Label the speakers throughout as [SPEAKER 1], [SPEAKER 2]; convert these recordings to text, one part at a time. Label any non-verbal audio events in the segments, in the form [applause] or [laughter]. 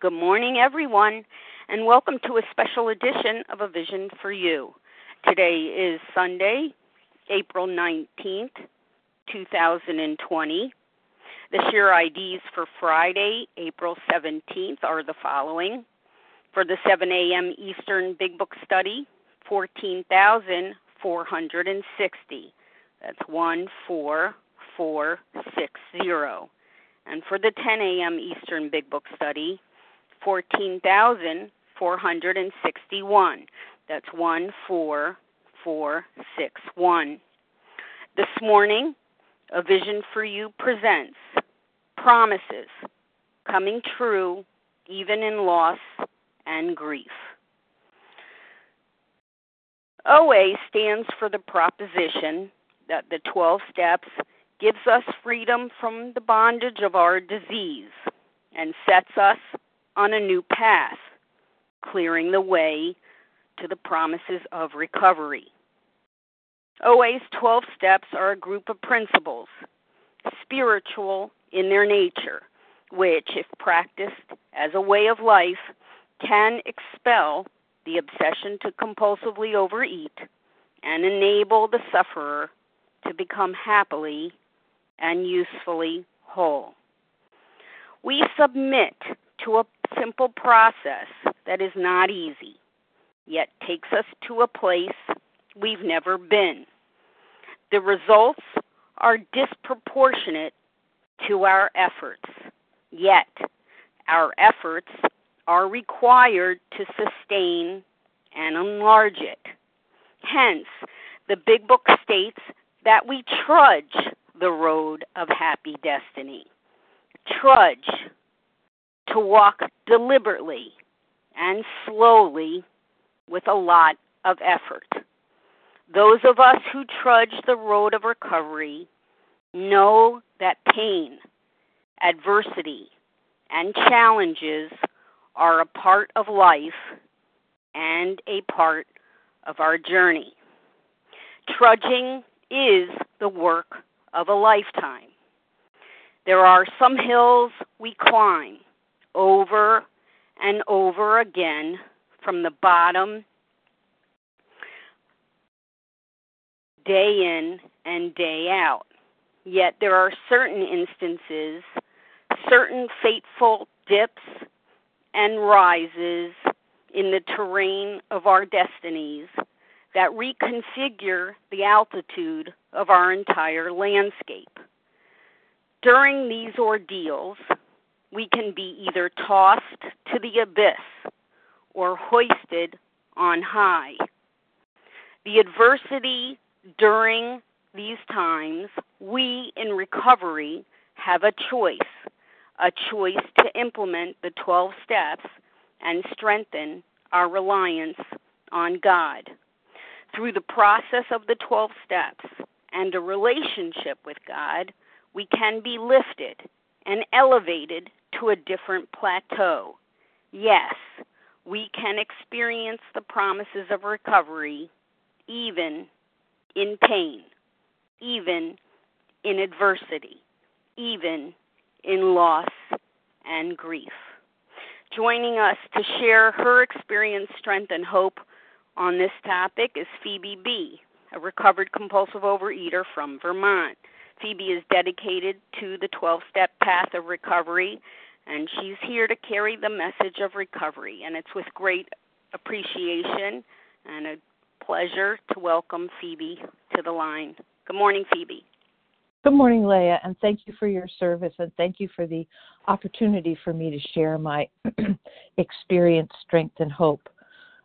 [SPEAKER 1] Good morning, everyone, and welcome to a special edition of A Vision for You. Today is Sunday, April 19th, 2020. The share IDs for Friday, April 17th are the following. For the 7 a.m. Eastern Big Book Study, 14,460. That's 14460. And for the 10 a.m. Eastern Big Book Study, 14,461. That's 14461. This morning, A Vision for You presents Promises Coming True Even in Loss and Grief. OA stands for the proposition that the 12 steps gives us freedom from the bondage of our disease and sets us on a new path, clearing the way to the promises of recovery. OA's 12 steps are a group of principles, spiritual in their nature, which, if practiced as a way of life, can expel the obsession to compulsively overeat and enable the sufferer to become happily and usefully whole. We submit to a simple process that is not easy, yet takes us to a place we've never been. The results are disproportionate to our efforts, yet our efforts are required to sustain and enlarge it. Hence, the Big Book states that we trudge the road of happy destiny. Trudge to walk deliberately and slowly with a lot of effort. Those of us who trudge the road of recovery know that pain, adversity, and challenges are a part of life and a part of our journey. Trudging is the work of a lifetime. There are some hills we climb over and over again from the bottom, day in and day out. Yet there are certain instances, certain fateful dips and rises in the terrain of our destinies that reconfigure the altitude of our entire landscape. During these ordeals, we can be either tossed to the abyss or hoisted on high. The adversity during these times, we in recovery have a choice a choice to implement the 12 steps and strengthen our reliance on God. Through the process of the 12 steps and a relationship with God, we can be lifted and elevated to a different plateau. Yes, we can experience the promises of recovery even in pain, even in adversity, even in loss and grief. Joining us to share her experience, strength, and hope on this topic is Phoebe B., a recovered compulsive overeater from Vermont. Phoebe is dedicated to the 12 step path of recovery, and she's here to carry the message of recovery. And it's with great appreciation and a pleasure to welcome Phoebe to the line. Good morning, Phoebe.
[SPEAKER 2] Good morning, Leah, and thank you for your service and thank you for the opportunity for me to share my [clears throat] experience, strength, and hope.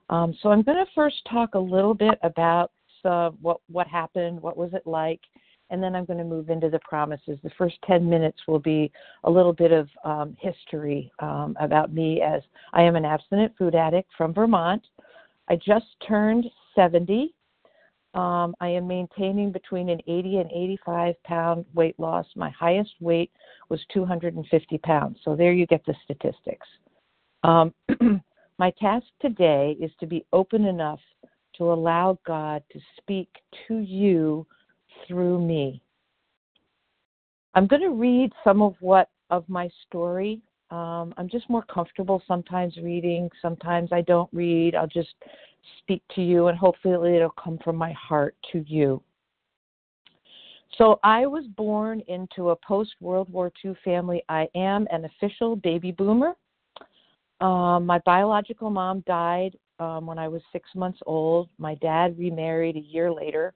[SPEAKER 2] Um, so I'm going to first talk a little bit about uh, what what happened, what was it like, and then I'm going to move into the promises. The first 10 minutes will be a little bit of um, history um, about me as I am an abstinent food addict from Vermont. I just turned 70. Um, I am maintaining between an 80 and 85 pound weight loss. My highest weight was 250 pounds. So there you get the statistics. Um, [clears throat] my task today is to be open enough to allow God to speak to you through me. I'm going to read some of what of my story Um, I'm just more comfortable sometimes reading. Sometimes I don't read. I'll just speak to you, and hopefully it'll come from my heart to you. So I was born into a post World War II family. I am an official baby boomer. Um, my biological mom died um, when I was six months old. My dad remarried a year later.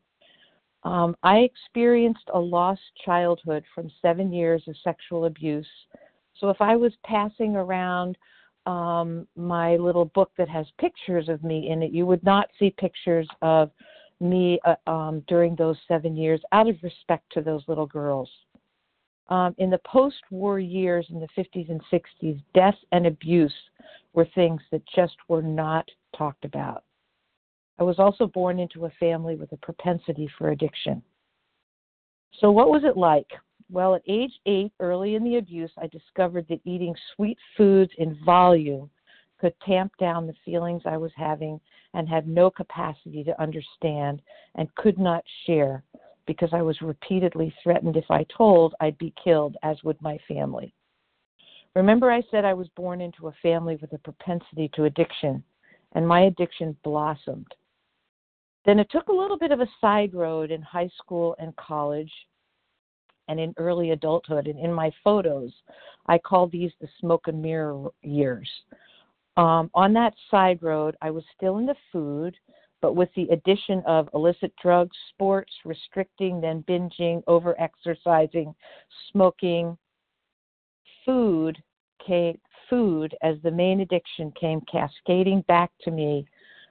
[SPEAKER 2] Um, I experienced a lost childhood from seven years of sexual abuse. So if I was passing around um, my little book that has pictures of me in it, you would not see pictures of me uh, um, during those seven years out of respect to those little girls. Um, in the post war years in the 50s and 60s, death and abuse were things that just were not talked about. I was also born into a family with a propensity for addiction. So, what was it like? Well, at age eight, early in the abuse, I discovered that eating sweet foods in volume could tamp down the feelings I was having and had no capacity to understand and could not share because I was repeatedly threatened if I told I'd be killed, as would my family. Remember, I said I was born into a family with a propensity to addiction, and my addiction blossomed. Then it took a little bit of a side road in high school and college and in early adulthood. And in my photos, I call these the smoke and mirror years. Um, on that side road, I was still into food, but with the addition of illicit drugs, sports, restricting, then binging, over exercising, smoking, food came, food as the main addiction came cascading back to me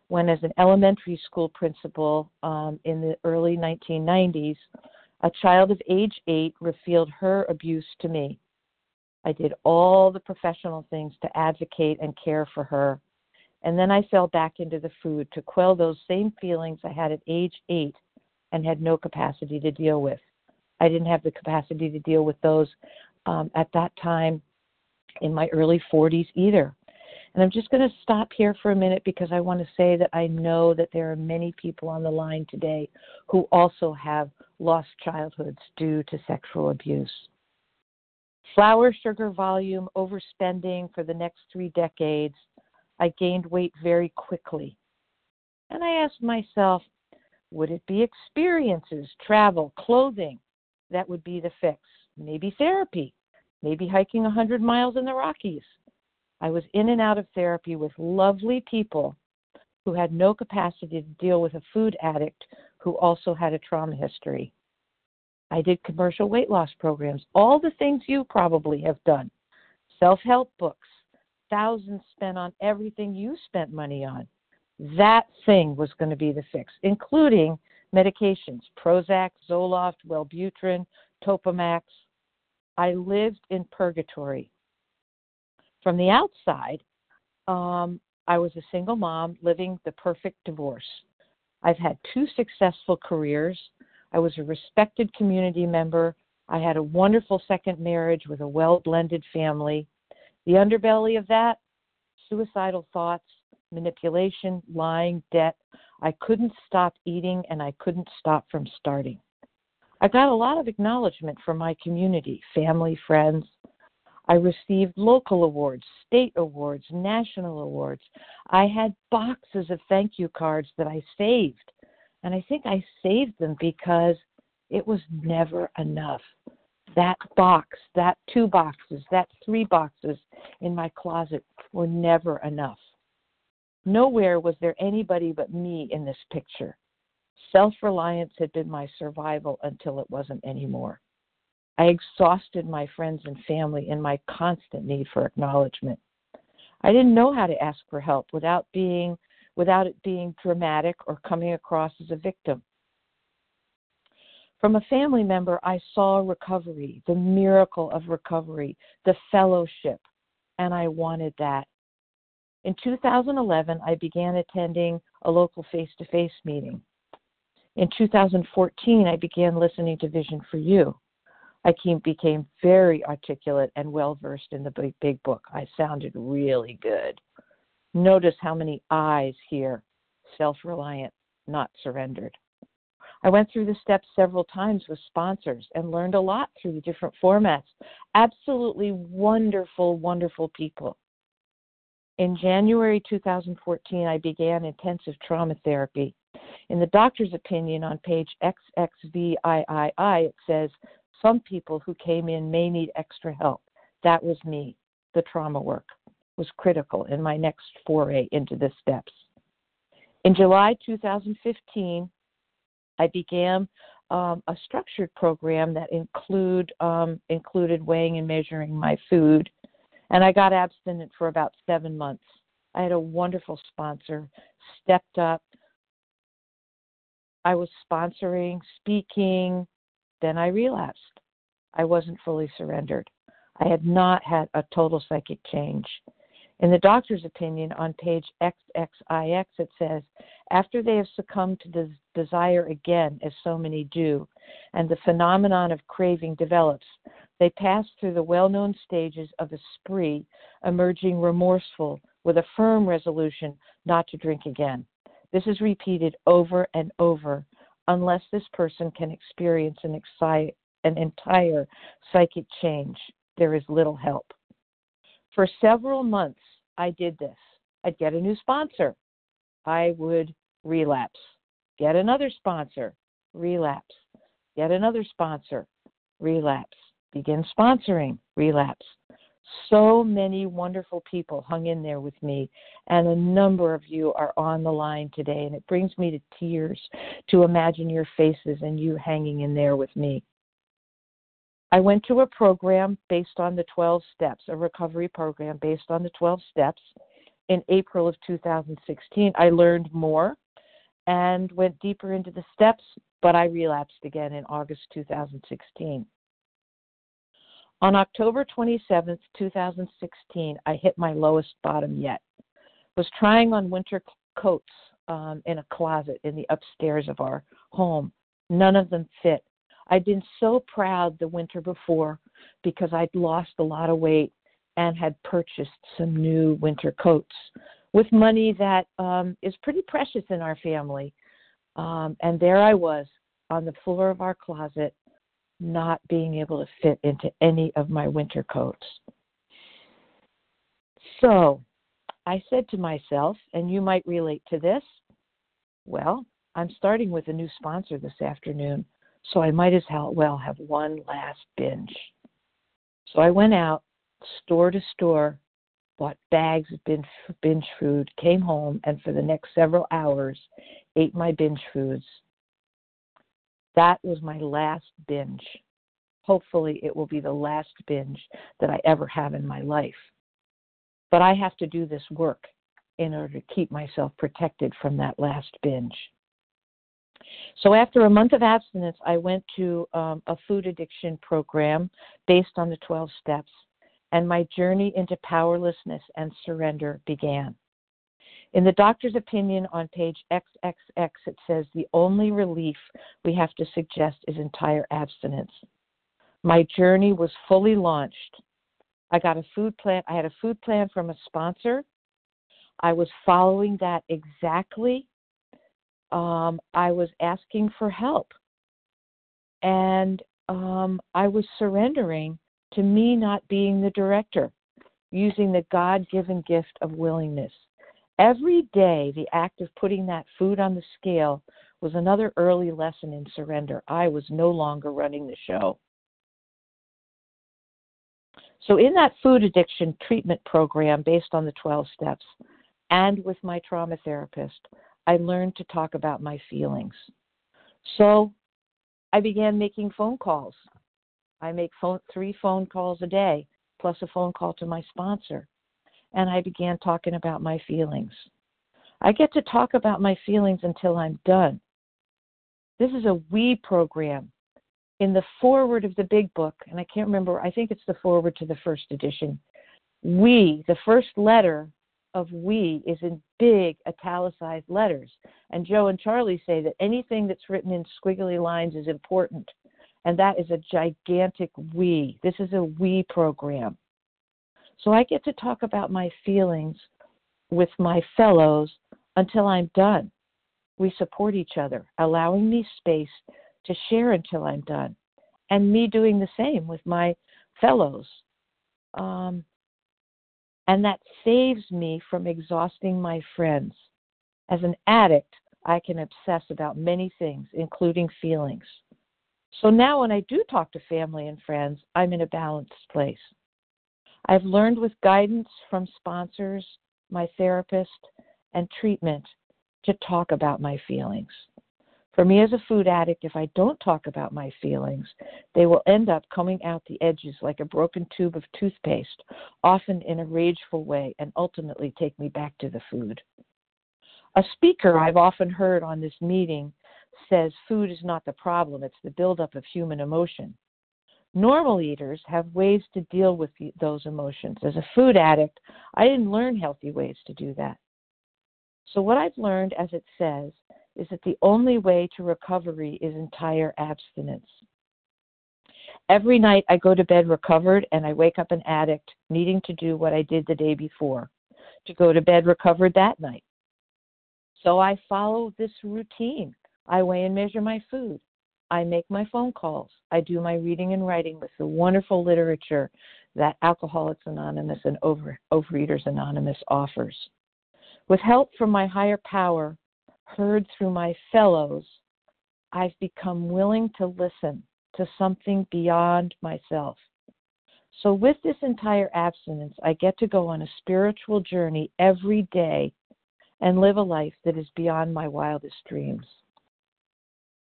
[SPEAKER 2] when, as an elementary school principal um, in the early 1990s, a child of age eight revealed her abuse to me. I did all the professional things to advocate and care for her. And then I fell back into the food to quell those same feelings I had at age eight and had no capacity to deal with. I didn't have the capacity to deal with those um, at that time in my early 40s either. And I'm just going to stop here for a minute because I want to say that I know that there are many people on the line today who also have lost childhoods due to sexual abuse. Flour, sugar, volume, overspending for the next three decades. I gained weight very quickly. And I asked myself, would it be experiences, travel, clothing that would be the fix? Maybe therapy, maybe hiking 100 miles in the Rockies. I was in and out of therapy with lovely people who had no capacity to deal with a food addict who also had a trauma history. I did commercial weight loss programs, all the things you probably have done, self help books, thousands spent on everything you spent money on. That thing was going to be the fix, including medications Prozac, Zoloft, Wellbutrin, Topamax. I lived in purgatory. From the outside, um, I was a single mom living the perfect divorce. I've had two successful careers. I was a respected community member. I had a wonderful second marriage with a well blended family. The underbelly of that suicidal thoughts, manipulation, lying, debt. I couldn't stop eating and I couldn't stop from starting. I got a lot of acknowledgement from my community, family, friends. I received local awards, state awards, national awards. I had boxes of thank you cards that I saved. And I think I saved them because it was never enough. That box, that two boxes, that three boxes in my closet were never enough. Nowhere was there anybody but me in this picture. Self reliance had been my survival until it wasn't anymore. I exhausted my friends and family in my constant need for acknowledgement. I didn't know how to ask for help without being without it being dramatic or coming across as a victim. From a family member, I saw recovery, the miracle of recovery, the fellowship, and I wanted that. In 2011, I began attending a local face to face meeting. In 2014, I began listening to Vision for You. I became very articulate and well versed in the big, big book. I sounded really good. Notice how many eyes here self reliant, not surrendered. I went through the steps several times with sponsors and learned a lot through the different formats. Absolutely wonderful, wonderful people. In January 2014, I began intensive trauma therapy. In the doctor's opinion on page XXVIII, it says some people who came in may need extra help. That was me. The trauma work was critical in my next foray into the steps. In July 2015, I began um, a structured program that include um, included weighing and measuring my food, and I got abstinent for about seven months. I had a wonderful sponsor, stepped up. I was sponsoring, speaking, then I relapsed. I wasn't fully surrendered. I had not had a total psychic change. In the doctor's opinion, on page XXIX, it says, after they have succumbed to the desire again, as so many do, and the phenomenon of craving develops, they pass through the well known stages of a spree, emerging remorseful with a firm resolution not to drink again. This is repeated over and over unless this person can experience an, exci- an entire psychic change. There is little help. For several months, I did this. I'd get a new sponsor. I would relapse. Get another sponsor. Relapse. Get another sponsor. Relapse. Begin sponsoring. Relapse. So many wonderful people hung in there with me, and a number of you are on the line today, and it brings me to tears to imagine your faces and you hanging in there with me. I went to a program based on the 12 steps, a recovery program based on the 12 steps in April of 2016. I learned more and went deeper into the steps, but I relapsed again in August 2016. On October 27, 2016, I hit my lowest bottom yet. Was trying on winter coats um, in a closet in the upstairs of our home. None of them fit. I'd been so proud the winter before because I'd lost a lot of weight and had purchased some new winter coats with money that um, is pretty precious in our family. Um, and there I was on the floor of our closet, not being able to fit into any of my winter coats. So I said to myself, and you might relate to this, well, I'm starting with a new sponsor this afternoon. So I might as well have one last binge. So I went out, store to store, bought bags of binge, binge food, came home, and for the next several hours ate my binge foods. That was my last binge. Hopefully, it will be the last binge that I ever have in my life. But I have to do this work in order to keep myself protected from that last binge. So after a month of abstinence, I went to um, a food addiction program based on the 12 steps, and my journey into powerlessness and surrender began. In the doctor's opinion on page XXX, it says the only relief we have to suggest is entire abstinence. My journey was fully launched. I got a food plan. I had a food plan from a sponsor. I was following that exactly um, I was asking for help. And um, I was surrendering to me not being the director, using the God given gift of willingness. Every day, the act of putting that food on the scale was another early lesson in surrender. I was no longer running the show. So, in that food addiction treatment program based on the 12 steps and with my trauma therapist, I learned to talk about my feelings. So I began making phone calls. I make phone, three phone calls a day, plus a phone call to my sponsor. And I began talking about my feelings. I get to talk about my feelings until I'm done. This is a we program. In the foreword of the big book, and I can't remember, I think it's the foreword to the first edition, we, the first letter of we is in big italicized letters. And Joe and Charlie say that anything that's written in squiggly lines is important. And that is a gigantic we. This is a we program. So I get to talk about my feelings with my fellows until I'm done. We support each other, allowing me space to share until I'm done, and me doing the same with my fellows. Um, and that saves me from exhausting my friends. As an addict, I can obsess about many things, including feelings. So now, when I do talk to family and friends, I'm in a balanced place. I've learned with guidance from sponsors, my therapist, and treatment to talk about my feelings. For me as a food addict, if I don't talk about my feelings, they will end up coming out the edges like a broken tube of toothpaste, often in a rageful way, and ultimately take me back to the food. A speaker I've often heard on this meeting says food is not the problem, it's the buildup of human emotion. Normal eaters have ways to deal with those emotions. As a food addict, I didn't learn healthy ways to do that. So, what I've learned, as it says, is that the only way to recovery is entire abstinence. Every night I go to bed recovered and I wake up an addict needing to do what I did the day before, to go to bed recovered that night. So I follow this routine. I weigh and measure my food. I make my phone calls. I do my reading and writing with the wonderful literature that Alcoholics Anonymous and Over, Overeaters Anonymous offers. With help from my higher power, heard through my fellows, I've become willing to listen to something beyond myself. So, with this entire abstinence, I get to go on a spiritual journey every day and live a life that is beyond my wildest dreams.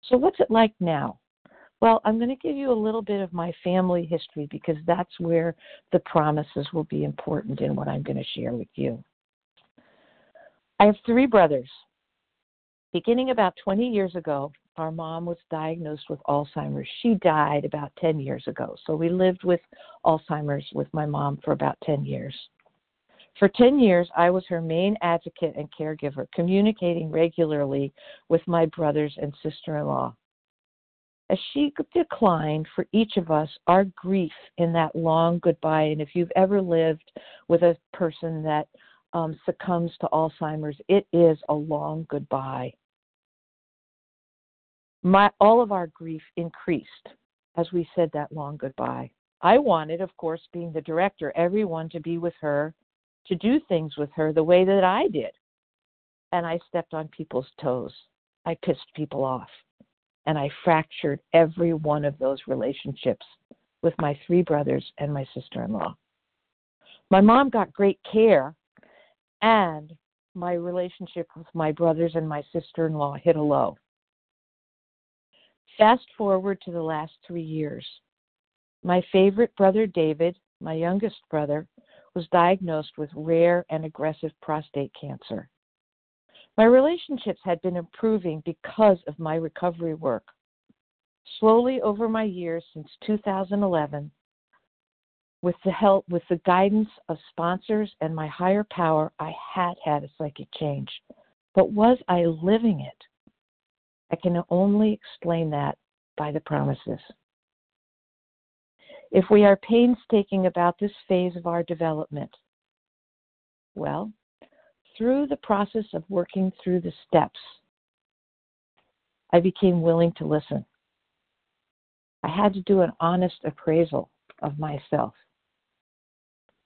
[SPEAKER 2] So, what's it like now? Well, I'm going to give you a little bit of my family history because that's where the promises will be important in what I'm going to share with you. I have three brothers. Beginning about 20 years ago, our mom was diagnosed with Alzheimer's. She died about 10 years ago. So we lived with Alzheimer's with my mom for about 10 years. For 10 years, I was her main advocate and caregiver, communicating regularly with my brothers and sister in law. As she declined for each of us, our grief in that long goodbye, and if you've ever lived with a person that um, succumbs to Alzheimer's, it is a long goodbye my all of our grief increased as we said that long goodbye. I wanted, of course, being the director, everyone to be with her, to do things with her the way that I did. And I stepped on people's toes. I pissed people off. And I fractured every one of those relationships with my three brothers and my sister in law. My mom got great care, and my relationship with my brothers and my sister in law hit a low. Fast forward to the last three years. My favorite brother, David, my youngest brother, was diagnosed with rare and aggressive prostate cancer. My relationships had been improving because of my recovery work. Slowly over my years since 2011, with the help, with the guidance of sponsors and my higher power, I had had a psychic change. But was I living it? I can only explain that by the promises. If we are painstaking about this phase of our development, well, through the process of working through the steps, I became willing to listen. I had to do an honest appraisal of myself.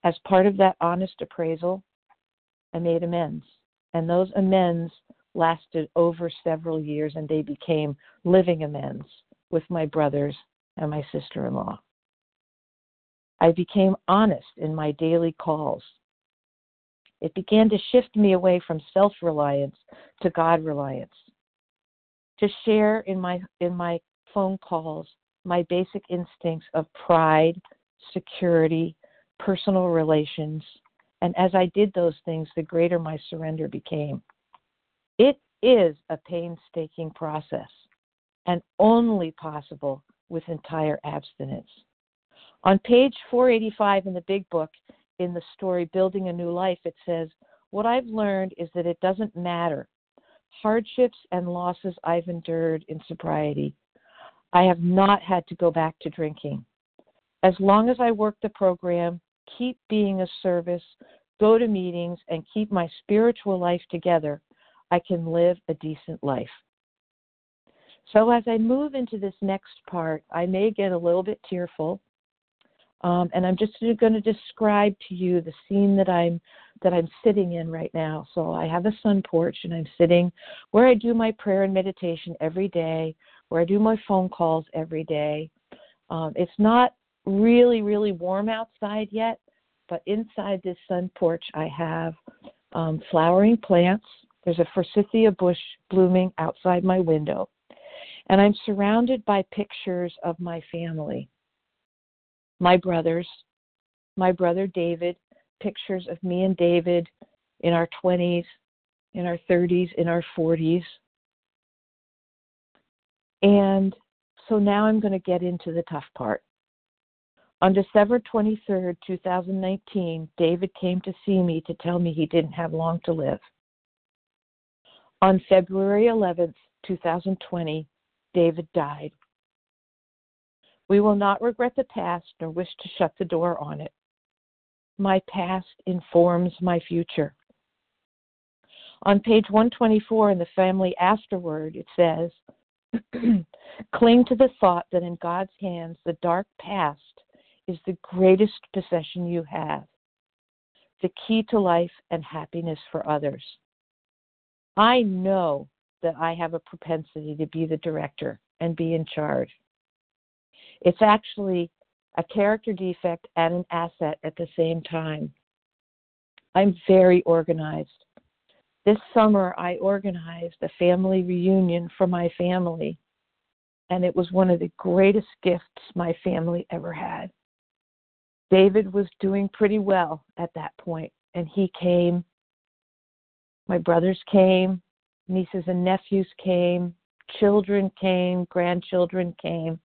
[SPEAKER 2] As part of that honest appraisal, I made amends. And those amends lasted over several years and they became living amends with my brothers and my sister in law. I became honest in my daily calls. It began to shift me away from self reliance to God reliance. To share in my, in my phone calls my basic instincts of pride, security, personal relations, and as I did those things, the greater my surrender became. It is a painstaking process and only possible with entire abstinence. On page 485 in the big book, in the story Building a New Life, it says, What I've learned is that it doesn't matter. Hardships and losses I've endured in sobriety, I have not had to go back to drinking. As long as I work the program, keep being a service, go to meetings, and keep my spiritual life together, I can live a decent life. So as I move into this next part, I may get a little bit tearful. Um, and I'm just going to describe to you the scene that I'm that I'm sitting in right now. So I have a sun porch, and I'm sitting where I do my prayer and meditation every day, where I do my phone calls every day. Um, it's not really really warm outside yet, but inside this sun porch, I have um, flowering plants. There's a forsythia bush blooming outside my window. And I'm surrounded by pictures of my family, my brothers, my brother David, pictures of me and David in our 20s, in our 30s, in our 40s. And so now I'm going to get into the tough part. On December 23, 2019, David came to see me to tell me he didn't have long to live. On February 11, 2020, David died. We will not regret the past nor wish to shut the door on it. My past informs my future. On page 124 in the family afterword, it says, [clears throat] Cling to the thought that in God's hands the dark past is the greatest possession you have, the key to life and happiness for others. I know that I have a propensity to be the director and be in charge. It's actually a character defect and an asset at the same time. I'm very organized. This summer, I organized a family reunion for my family, and it was one of the greatest gifts my family ever had. David was doing pretty well at that point, and he came. My brothers came, nieces and nephews came, children came, grandchildren came,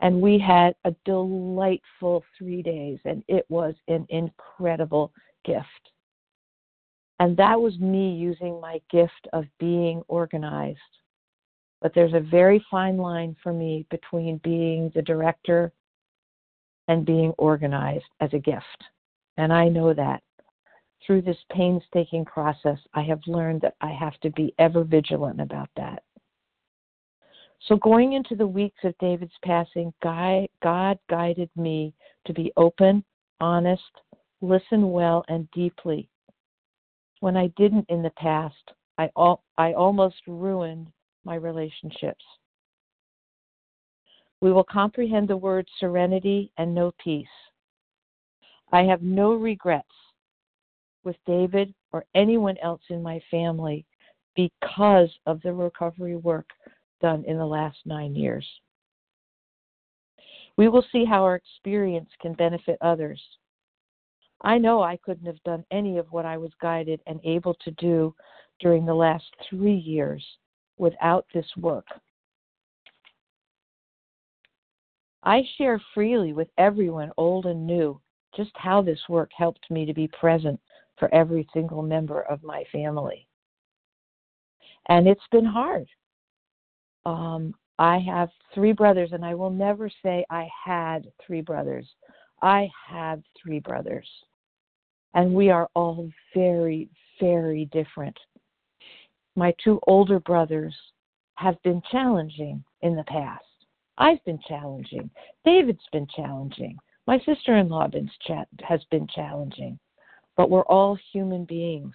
[SPEAKER 2] and we had a delightful three days, and it was an incredible gift. And that was me using my gift of being organized. But there's a very fine line for me between being the director and being organized as a gift. And I know that. Through this painstaking process, I have learned that I have to be ever vigilant about that. So, going into the weeks of David's passing, God guided me to be open, honest, listen well and deeply. When I didn't in the past, I, al- I almost ruined my relationships. We will comprehend the word serenity and know peace. I have no regrets with David or anyone else in my family because of the recovery work done in the last nine years. We will see how our experience can benefit others. I know I couldn't have done any of what I was guided and able to do during the last three years without this work. I share freely with everyone, old and new, just how this work helped me to be present for every single member of my family. And it's been hard. Um, I have three brothers, and I will never say I had three brothers. I have three brothers. And we are all very, very different. My two older brothers have been challenging in the past. I've been challenging. David's been challenging. My sister in law has been challenging. But we're all human beings.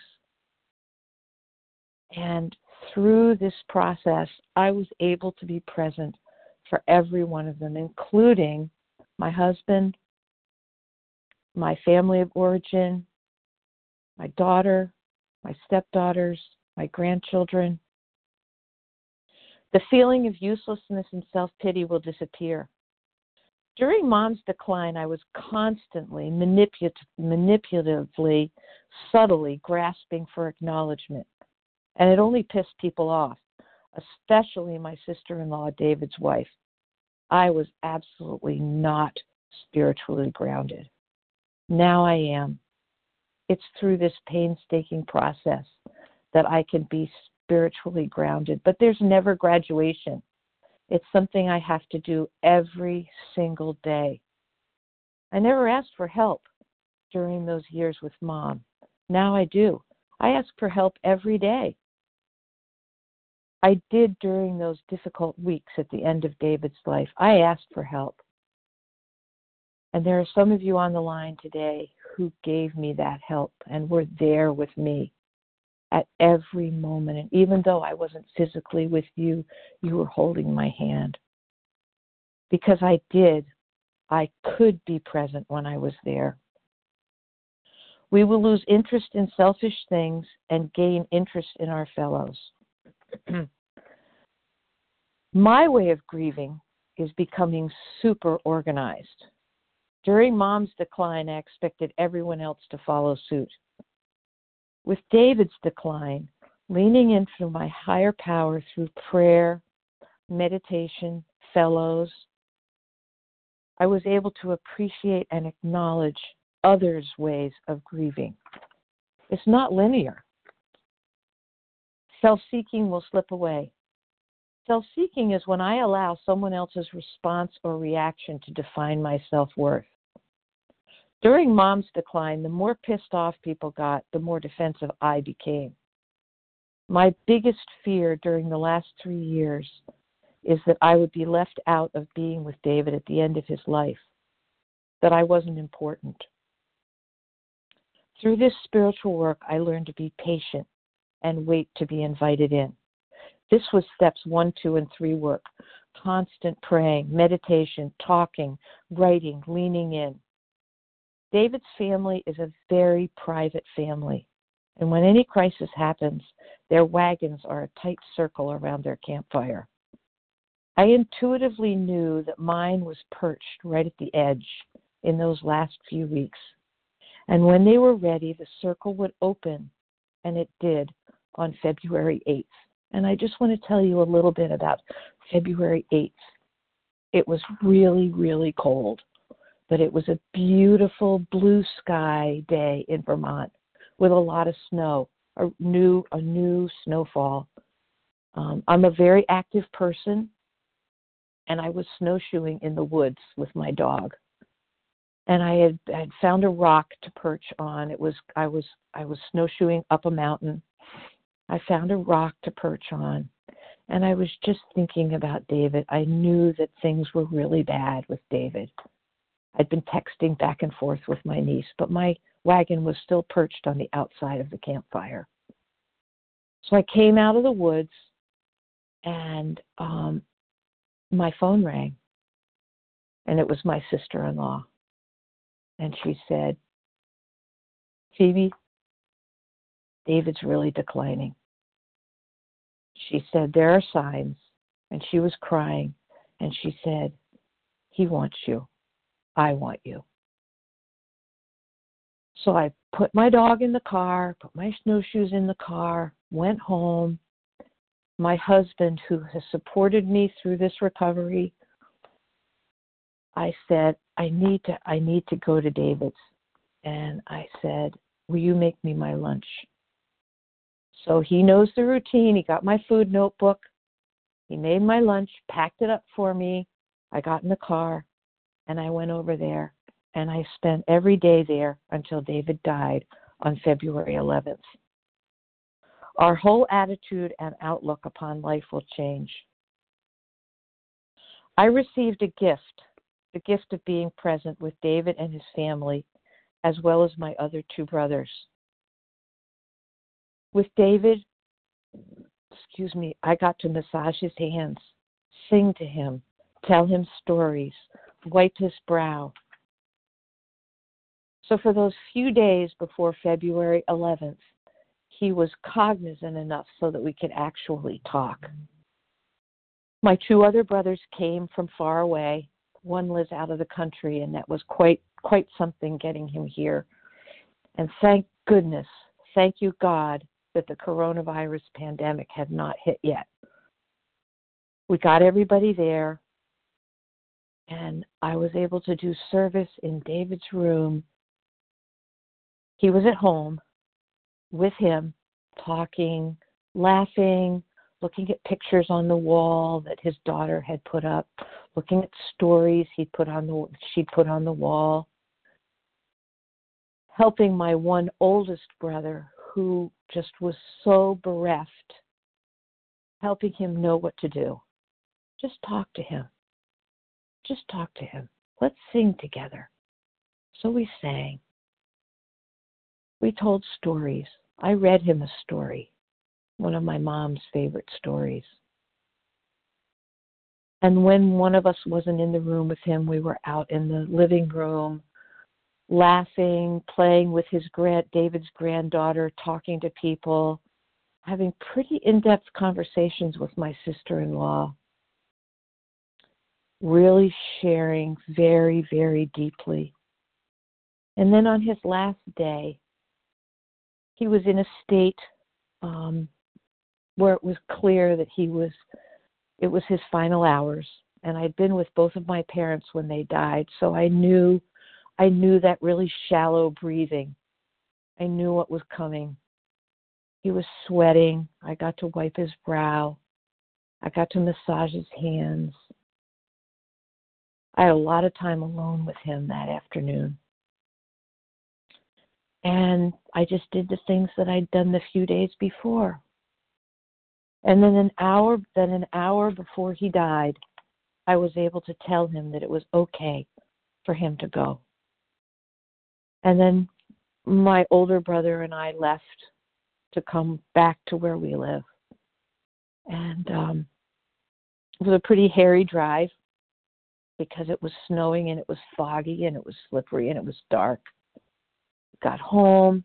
[SPEAKER 2] And through this process, I was able to be present for every one of them, including my husband, my family of origin, my daughter, my stepdaughters, my grandchildren, the feeling of uselessness and self pity will disappear. During mom's decline, I was constantly manipulatively, subtly grasping for acknowledgement, and it only pissed people off, especially my sister in law, David's wife. I was absolutely not spiritually grounded. Now I am. It's through this painstaking process that I can be spiritually grounded, but there's never graduation. It's something I have to do every single day. I never asked for help during those years with mom. Now I do. I ask for help every day. I did during those difficult weeks at the end of David's life. I asked for help. And there are some of you on the line today who gave me that help and were there with me at every moment. And even though I wasn't physically with you, you were holding my hand. Because I did, I could be present when I was there. We will lose interest in selfish things and gain interest in our fellows. [clears throat] My way of grieving is becoming super organized. During mom's decline, I expected everyone else to follow suit. With David's decline, leaning into my higher power through prayer, meditation, fellows, I was able to appreciate and acknowledge others' ways of grieving. It's not linear. Self seeking will slip away. Self seeking is when I allow someone else's response or reaction to define my self worth. During mom's decline, the more pissed off people got, the more defensive I became. My biggest fear during the last three years is that I would be left out of being with David at the end of his life, that I wasn't important. Through this spiritual work, I learned to be patient and wait to be invited in. This was steps one, two, and three work constant praying, meditation, talking, writing, leaning in. David's family is a very private family, and when any crisis happens, their wagons are a tight circle around their campfire. I intuitively knew that mine was perched right at the edge in those last few weeks. And when they were ready, the circle would open, and it did on February 8th. And I just want to tell you a little bit about February 8th. It was really, really cold, but it was a beautiful blue sky day in Vermont with a lot of snow, a new, a new snowfall. Um, I'm a very active person, and I was snowshoeing in the woods with my dog. And I had, had found a rock to perch on. It was I was I was snowshoeing up a mountain I found a rock to perch on. And I was just thinking about David. I knew that things were really bad with David. I'd been texting back and forth with my niece, but my wagon was still perched on the outside of the campfire. So I came out of the woods and um, my phone rang. And it was my sister in law. And she said, Phoebe, David's really declining. She said, There are signs. And she was crying. And she said, He wants you. I want you. So I put my dog in the car, put my snowshoes in the car, went home. My husband, who has supported me through this recovery, I said, I need to I need to go to David's. And I said, Will you make me my lunch? So he knows the routine. He got my food notebook. He made my lunch, packed it up for me. I got in the car and I went over there and I spent every day there until David died on February 11th. Our whole attitude and outlook upon life will change. I received a gift, the gift of being present with David and his family, as well as my other two brothers. With David, excuse me, I got to massage his hands, sing to him, tell him stories, wipe his brow. So for those few days before February 11th, he was cognizant enough so that we could actually talk. My two other brothers came from far away. One lives out of the country, and that was quite quite something getting him here. And thank goodness, thank you God, that the coronavirus pandemic had not hit yet. We got everybody there, and I was able to do service in David's room. He was at home with him, talking, laughing, looking at pictures on the wall that his daughter had put up, looking at stories he put on the she put on the wall, helping my one oldest brother who just was so bereft helping him know what to do. Just talk to him. Just talk to him. Let's sing together. So we sang. We told stories. I read him a story, one of my mom's favorite stories. And when one of us wasn't in the room with him, we were out in the living room laughing, playing with his grand David's granddaughter, talking to people, having pretty in-depth conversations with my sister-in-law. Really sharing very, very deeply. And then on his last day, he was in a state um, where it was clear that he was, it was his final hours. And I'd been with both of my parents when they died, so I knew I knew that really shallow breathing. I knew what was coming. He was sweating. I got to wipe his brow. I got to massage his hands. I had a lot of time alone with him that afternoon. And I just did the things that I'd done the few days before. And then an hour then an hour before he died, I was able to tell him that it was okay for him to go. And then my older brother and I left to come back to where we live. And um, it was a pretty hairy drive because it was snowing and it was foggy and it was slippery and it was dark. Got home,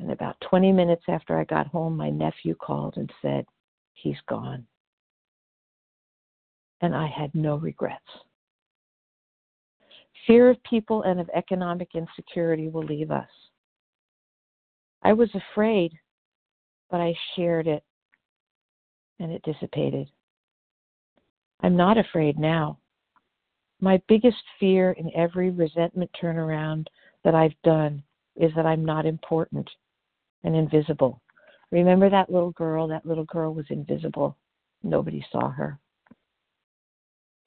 [SPEAKER 2] and about 20 minutes after I got home, my nephew called and said, He's gone. And I had no regrets. Fear of people and of economic insecurity will leave us. I was afraid, but I shared it and it dissipated. I'm not afraid now. My biggest fear in every resentment turnaround that I've done is that I'm not important and invisible. Remember that little girl? That little girl was invisible. Nobody saw her.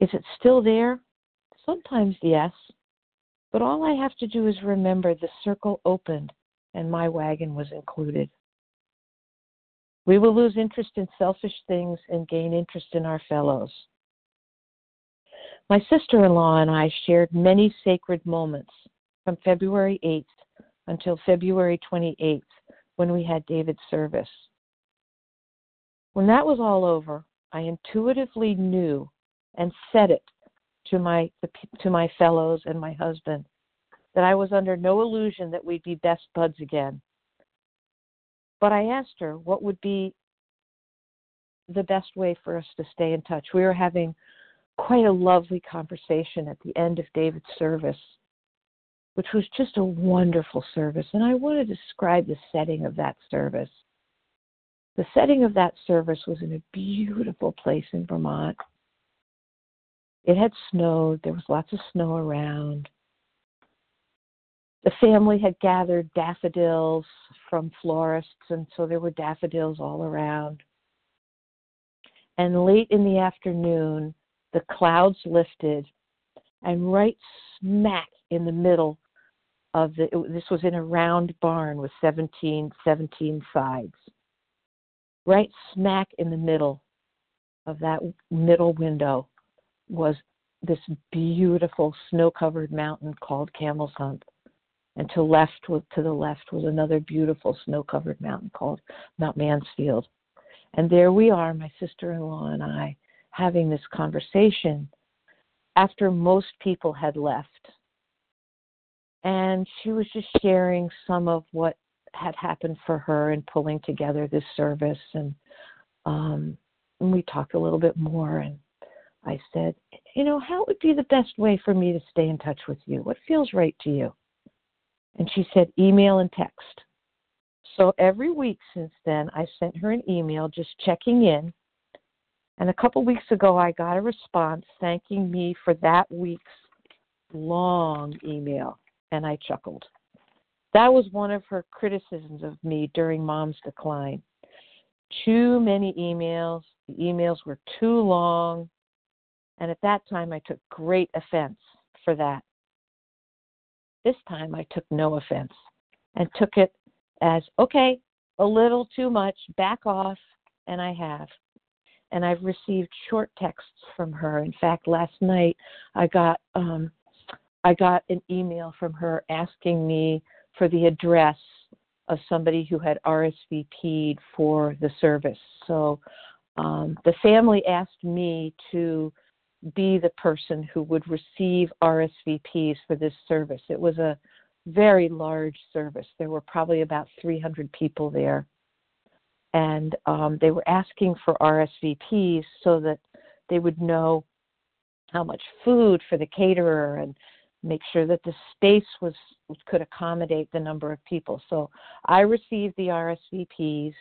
[SPEAKER 2] Is it still there? Sometimes, yes. But all I have to do is remember the circle opened and my wagon was included. We will lose interest in selfish things and gain interest in our fellows. My sister in law and I shared many sacred moments from February 8th until February 28th when we had David's service. When that was all over, I intuitively knew and said it to my to my fellows and my husband that I was under no illusion that we'd be best buds again. But I asked her what would be the best way for us to stay in touch. We were having quite a lovely conversation at the end of David's service, which was just a wonderful service. And I want to describe the setting of that service. The setting of that service was in a beautiful place in Vermont. It had snowed, there was lots of snow around. The family had gathered daffodils from florists, and so there were daffodils all around. And late in the afternoon, the clouds lifted, and right smack in the middle of the this was in a round barn with 17 17 sides right smack in the middle of that middle window was this beautiful snow-covered mountain called Camel's Hump, and to left to the left was another beautiful snow-covered mountain called Mount Mansfield. And there we are, my sister-in-law and I, having this conversation after most people had left. And she was just sharing some of what had happened for her in pulling together this service and um and we talked a little bit more and I said, You know, how would be the best way for me to stay in touch with you? What feels right to you? And she said, Email and text. So every week since then, I sent her an email just checking in. And a couple weeks ago, I got a response thanking me for that week's long email, and I chuckled. That was one of her criticisms of me during mom's decline. Too many emails. The emails were too long. And at that time, I took great offense for that. This time, I took no offense and took it as okay, a little too much, back off, and I have. and I've received short texts from her. In fact, last night I got um, I got an email from her asking me for the address of somebody who had RSVP'd for the service. So um, the family asked me to be the person who would receive RSVPs for this service. It was a very large service. There were probably about 300 people there. And um, they were asking for RSVPs so that they would know how much food for the caterer and make sure that the space was could accommodate the number of people. So I received the RSVPs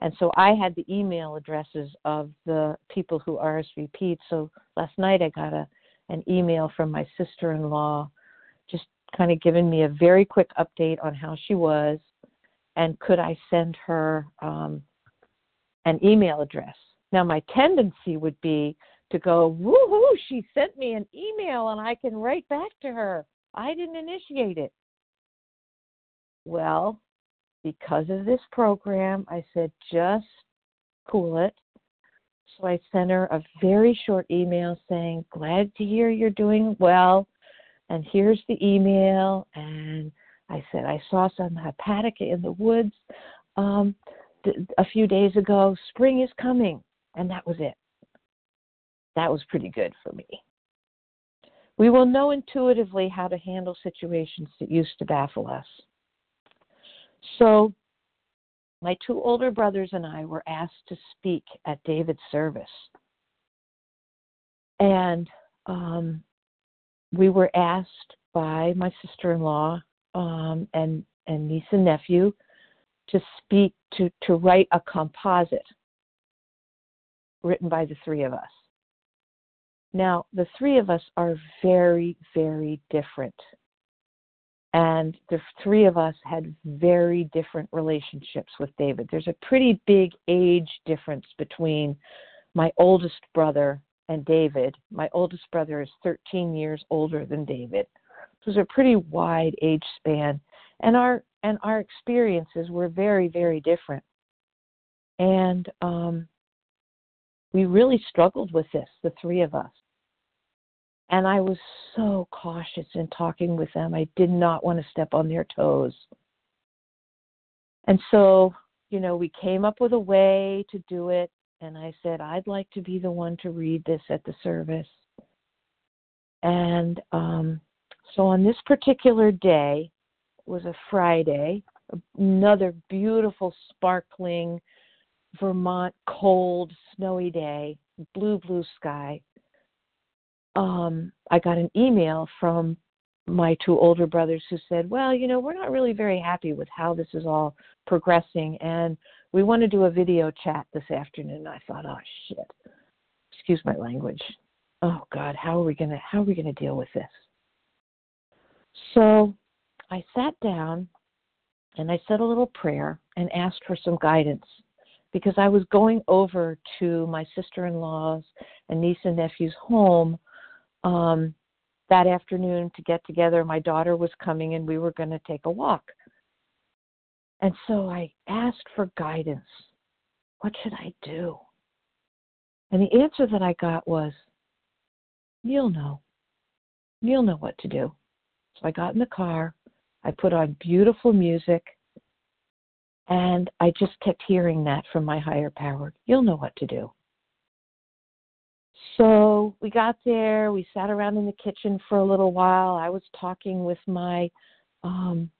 [SPEAKER 2] and so I had the email addresses of the people who RSVP'd. So last night I got a an email from my sister-in-law just kind of giving me a very quick update on how she was and could I send her um, an email address. Now my tendency would be to go, woohoo, she sent me an email and I can write back to her. I didn't initiate it. Well, because of this program, I said, just cool it. So I sent her a very short email saying, Glad to hear you're doing well. And here's the email. And I said, I saw some hepatica in the woods um, a few days ago. Spring is coming. And that was it. That was pretty good for me. We will know intuitively how to handle situations that used to baffle us. So, my two older brothers and I were asked to speak at David's service. And um, we were asked by my sister in law um, and, and niece and nephew to speak, to, to write a composite written by the three of us. Now, the three of us are very, very different and the three of us had very different relationships with David. There's a pretty big age difference between my oldest brother and David. My oldest brother is 13 years older than David. So there's a pretty wide age span, and our and our experiences were very very different. And um, we really struggled with this, the three of us. And I was so cautious in talking with them. I did not want to step on their toes. And so, you know, we came up with a way to do it. And I said, I'd like to be the one to read this at the service. And um, so on this particular day, it was a Friday, another beautiful, sparkling Vermont cold, snowy day, blue, blue sky um, I got an email from my two older brothers who said, Well, you know, we're not really very happy with how this is all progressing, and we want to do a video chat this afternoon. I thought, Oh, shit. Excuse my language. Oh, God, how are we going to how are we going to deal with this? So I sat down and I said a little prayer and asked for some guidance because I was going over to my sister in law's and niece and nephew's home um, that afternoon to get together. My daughter was coming and we were going to take a walk. And so I asked for guidance. What should I do? And the answer that I got was, You'll know. You'll know what to do. So I got in the car. I put on beautiful music. And I just kept hearing that from my higher power. You'll know what to do. So we got there. We sat around in the kitchen for a little while. I was talking with my um,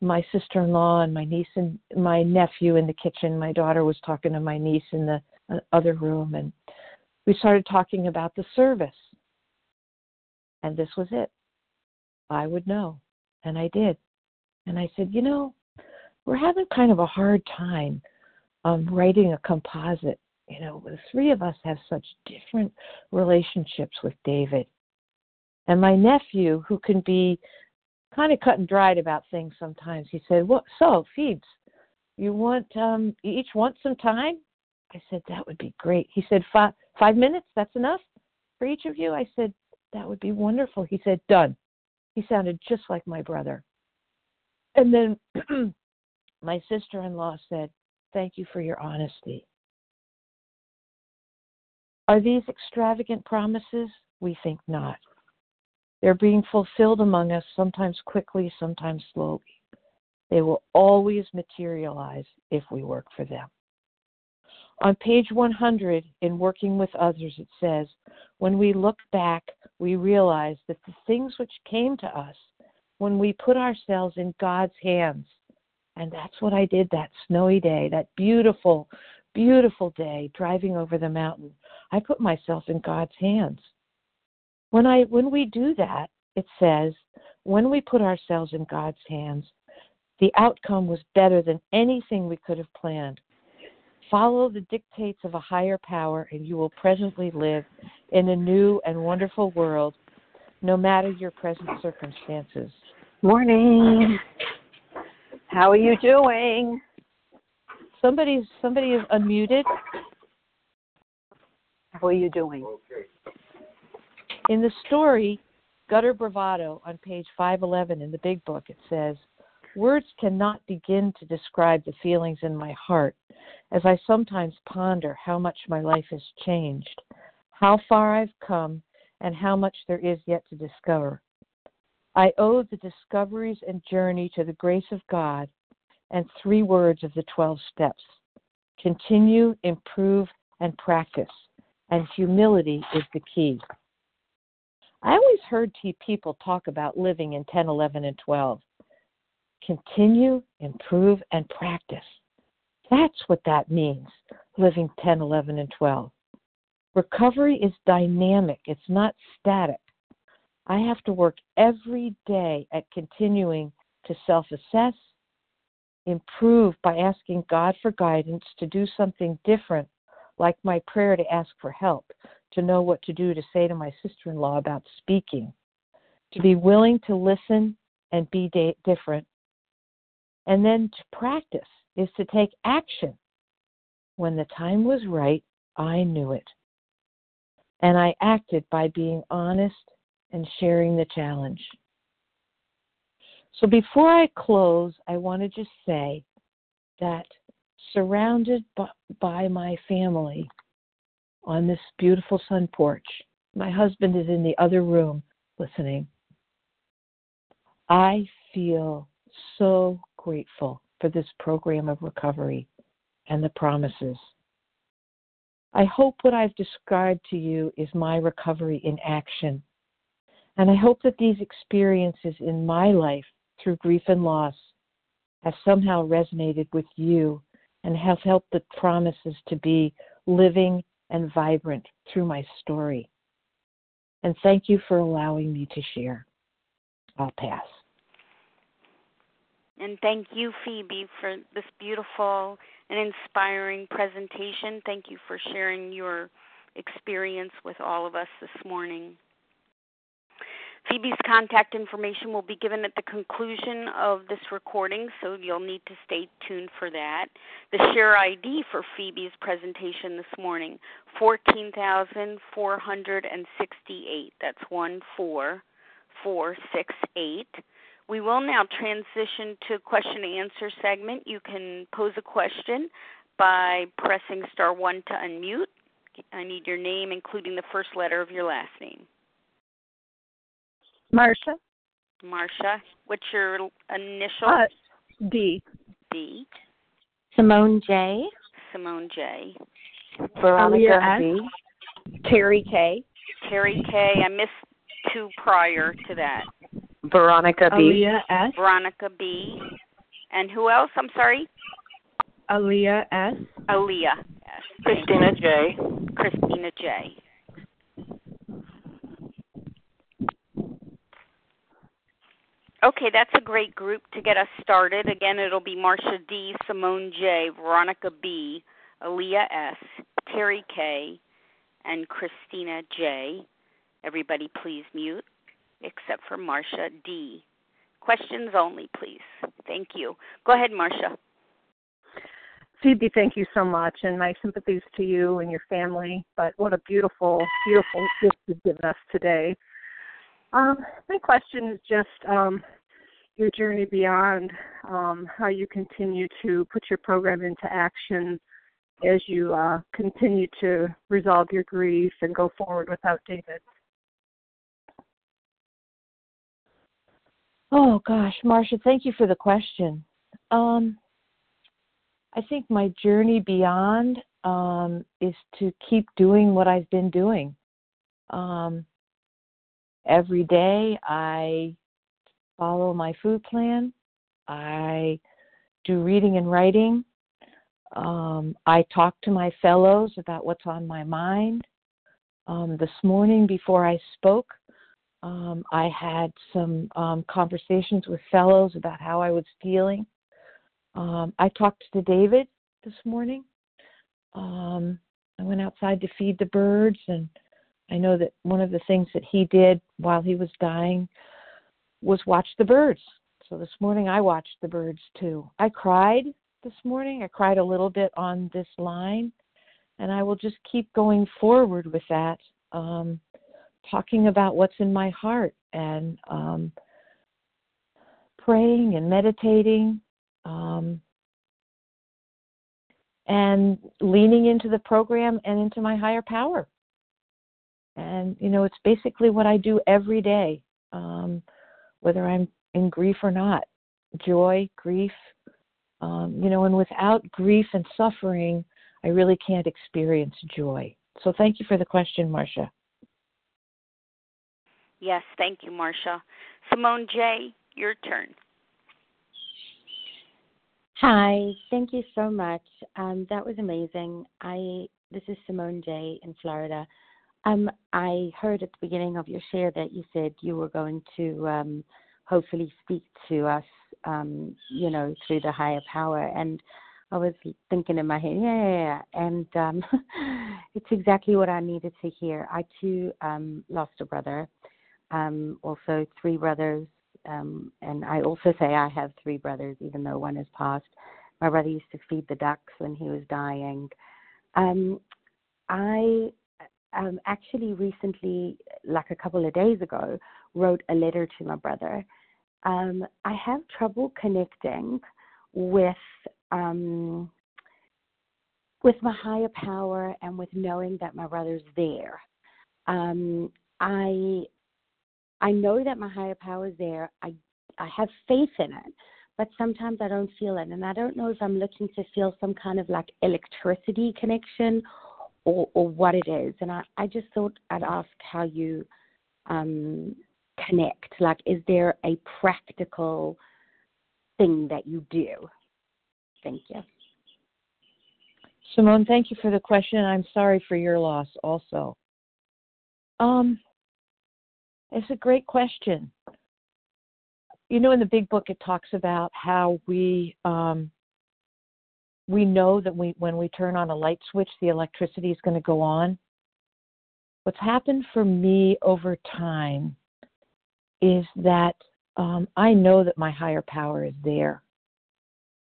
[SPEAKER 2] my sister-in-law and my niece and my nephew in the kitchen. My daughter was talking to my niece in the uh, other room, and we started talking about the service. And this was it. I would know, and I did. And I said, you know, we're having kind of a hard time um, writing a composite you know, the three of us have such different relationships with David. And my nephew, who can be kind of cut and dried about things sometimes, he said, "What? So, Phoebes, you want um, you each want some time?" I said, "That would be great." He said, five, five minutes. That's enough for each of you." I said, "That would be wonderful." He said, "Done." He sounded just like my brother. And then [clears throat] my sister-in-law said, "Thank you for your honesty." Are these extravagant promises? We think not. They're being fulfilled among us, sometimes quickly, sometimes slowly. They will always materialize if we work for them. On page 100, in Working with Others, it says, When we look back, we realize that the things which came to us when we put ourselves in God's hands, and that's what I did that snowy day, that beautiful, beautiful day driving over the mountain. I put myself in God's hands. When I when we do that, it says, when we put ourselves in God's hands, the outcome was better than anything we could have planned. Follow the dictates of a higher power, and you will presently live in a new and wonderful world, no matter your present circumstances.
[SPEAKER 3] Morning. How are you doing?
[SPEAKER 2] Somebody, somebody is unmuted.
[SPEAKER 3] How are you doing?
[SPEAKER 2] In the story, Gutter Bravado, on page 511 in the Big Book, it says, Words cannot begin to describe the feelings in my heart as I sometimes ponder how much my life has changed, how far I've come, and how much there is yet to discover. I owe the discoveries and journey to the grace of God and three words of the 12 steps continue, improve, and practice. And humility is the key. I always heard people talk about living in 10, 11, and 12 continue, improve, and practice. That's what that means, living 10, 11, and 12. Recovery is dynamic, it's not static. I have to work every day at continuing to self assess, improve by asking God for guidance to do something different, like my prayer to ask for help, to know what to do to say to my sister in law about speaking, to be willing to listen and be da- different, and then to practice is to take action. When the time was right, I knew it. And I acted by being honest and sharing the challenge. So before I close, I want to just say that surrounded by, my family on this beautiful sun porch, my husband is in the other room listening. I feel so grateful for this program of recovery and the promises. I hope what I've described to you is my recovery in action. And I hope that these experiences in my life through grief and loss have somehow resonated with you and have helped the promises to be living and vibrant through my story. And thank you for allowing me to share. I'll pass.
[SPEAKER 1] And thank you, Phoebe, for this beautiful and inspiring presentation. Thank you for sharing your experience with all of us this morning. Phoebe's contact information will be given at the conclusion of this recording, so you'll need to stay tuned for that. The share ID for Phoebe's presentation this morning, 14,468. That's 14468. We will now transition to question and answer segment. You can pose a question by pressing star 1 to unmute. I need your name, including the first letter of your last name.
[SPEAKER 4] Marcia.
[SPEAKER 1] Marcia. What's your initial?
[SPEAKER 4] Uh, D.
[SPEAKER 1] D.
[SPEAKER 5] Simone J.
[SPEAKER 1] Simone J.
[SPEAKER 5] Veronica B.
[SPEAKER 4] Terry K.
[SPEAKER 1] Terry K. I missed two prior to that.
[SPEAKER 5] Veronica B.
[SPEAKER 4] Aaliyah S.
[SPEAKER 1] Veronica B. And who else? I'm sorry.
[SPEAKER 4] Aaliyah S.
[SPEAKER 1] Aaliyah S.
[SPEAKER 5] Christina J.
[SPEAKER 1] Christina J. Okay, that's a great group to get us started. Again, it'll be Marcia D, Simone J, Veronica B, Aaliyah S, Terry K, and Christina J. Everybody, please mute, except for Marcia D. Questions only, please. Thank you. Go ahead, Marcia.
[SPEAKER 4] Phoebe, thank you so much, and my sympathies to you and your family. But what a beautiful, beautiful gift you've given us today. Um, my question is just um, your journey beyond, um, how you continue to put your program into action as you uh, continue to resolve your grief and go forward without David?
[SPEAKER 2] Oh gosh, Marcia, thank you for the question. Um, I think my journey beyond um, is to keep doing what I've been doing. Um, every day, I follow my food plan. I do reading and writing. Um, I talk to my fellows about what's on my mind. Um, this morning, before I spoke, um, I had some um, conversations with fellows about how I was feeling. Um, I talked to David this morning. Um, I went outside to feed the birds, and I know that one of the things that he did while he was dying was watch the birds. So this morning I watched the birds too. I cried this morning. I cried a little bit on this line, and I will just keep going forward with that, um, talking about what's in my heart and um, praying and meditating. Um, and leaning into the program and into my higher power. And, you know, it's basically what I do every day, um, whether I'm in grief or not joy, grief, um, you know, and without grief and suffering, I really can't experience joy. So thank you for the question, Marcia.
[SPEAKER 1] Yes, thank you, Marcia. Simone J., your turn.
[SPEAKER 5] Hi, thank you so much. Um, that was amazing. I this is Simone J in Florida. Um, I heard at the beginning of your share that you said you were going to um, hopefully speak to us, um, you know, through the higher power. And I was thinking in my head, yeah, yeah, yeah. And um, [laughs] it's exactly what I needed to hear. I too um, lost a brother, um, also three brothers um, and I also say I have three brothers, even though one has passed. My brother used to feed the ducks when he was dying. Um, I um, actually recently, like a couple of days ago, wrote a letter to my brother. Um, I have trouble connecting with um, with my higher power and with knowing that my brother's there. Um, I I know that my higher power is there. I I have faith in it, but sometimes I don't feel it, and I don't know if I'm looking to feel some kind of like electricity connection, or or what it is. And I I just thought I'd ask how you um, connect. Like, is there a practical thing that you do? Thank you.
[SPEAKER 2] Simone, thank you for the question. I'm sorry for your loss also. Um, it's a great question. You know, in the big book, it talks about how we um, we know that we when we turn on a light switch, the electricity is going to go on. What's happened for me over time is that um, I know that my higher power is there.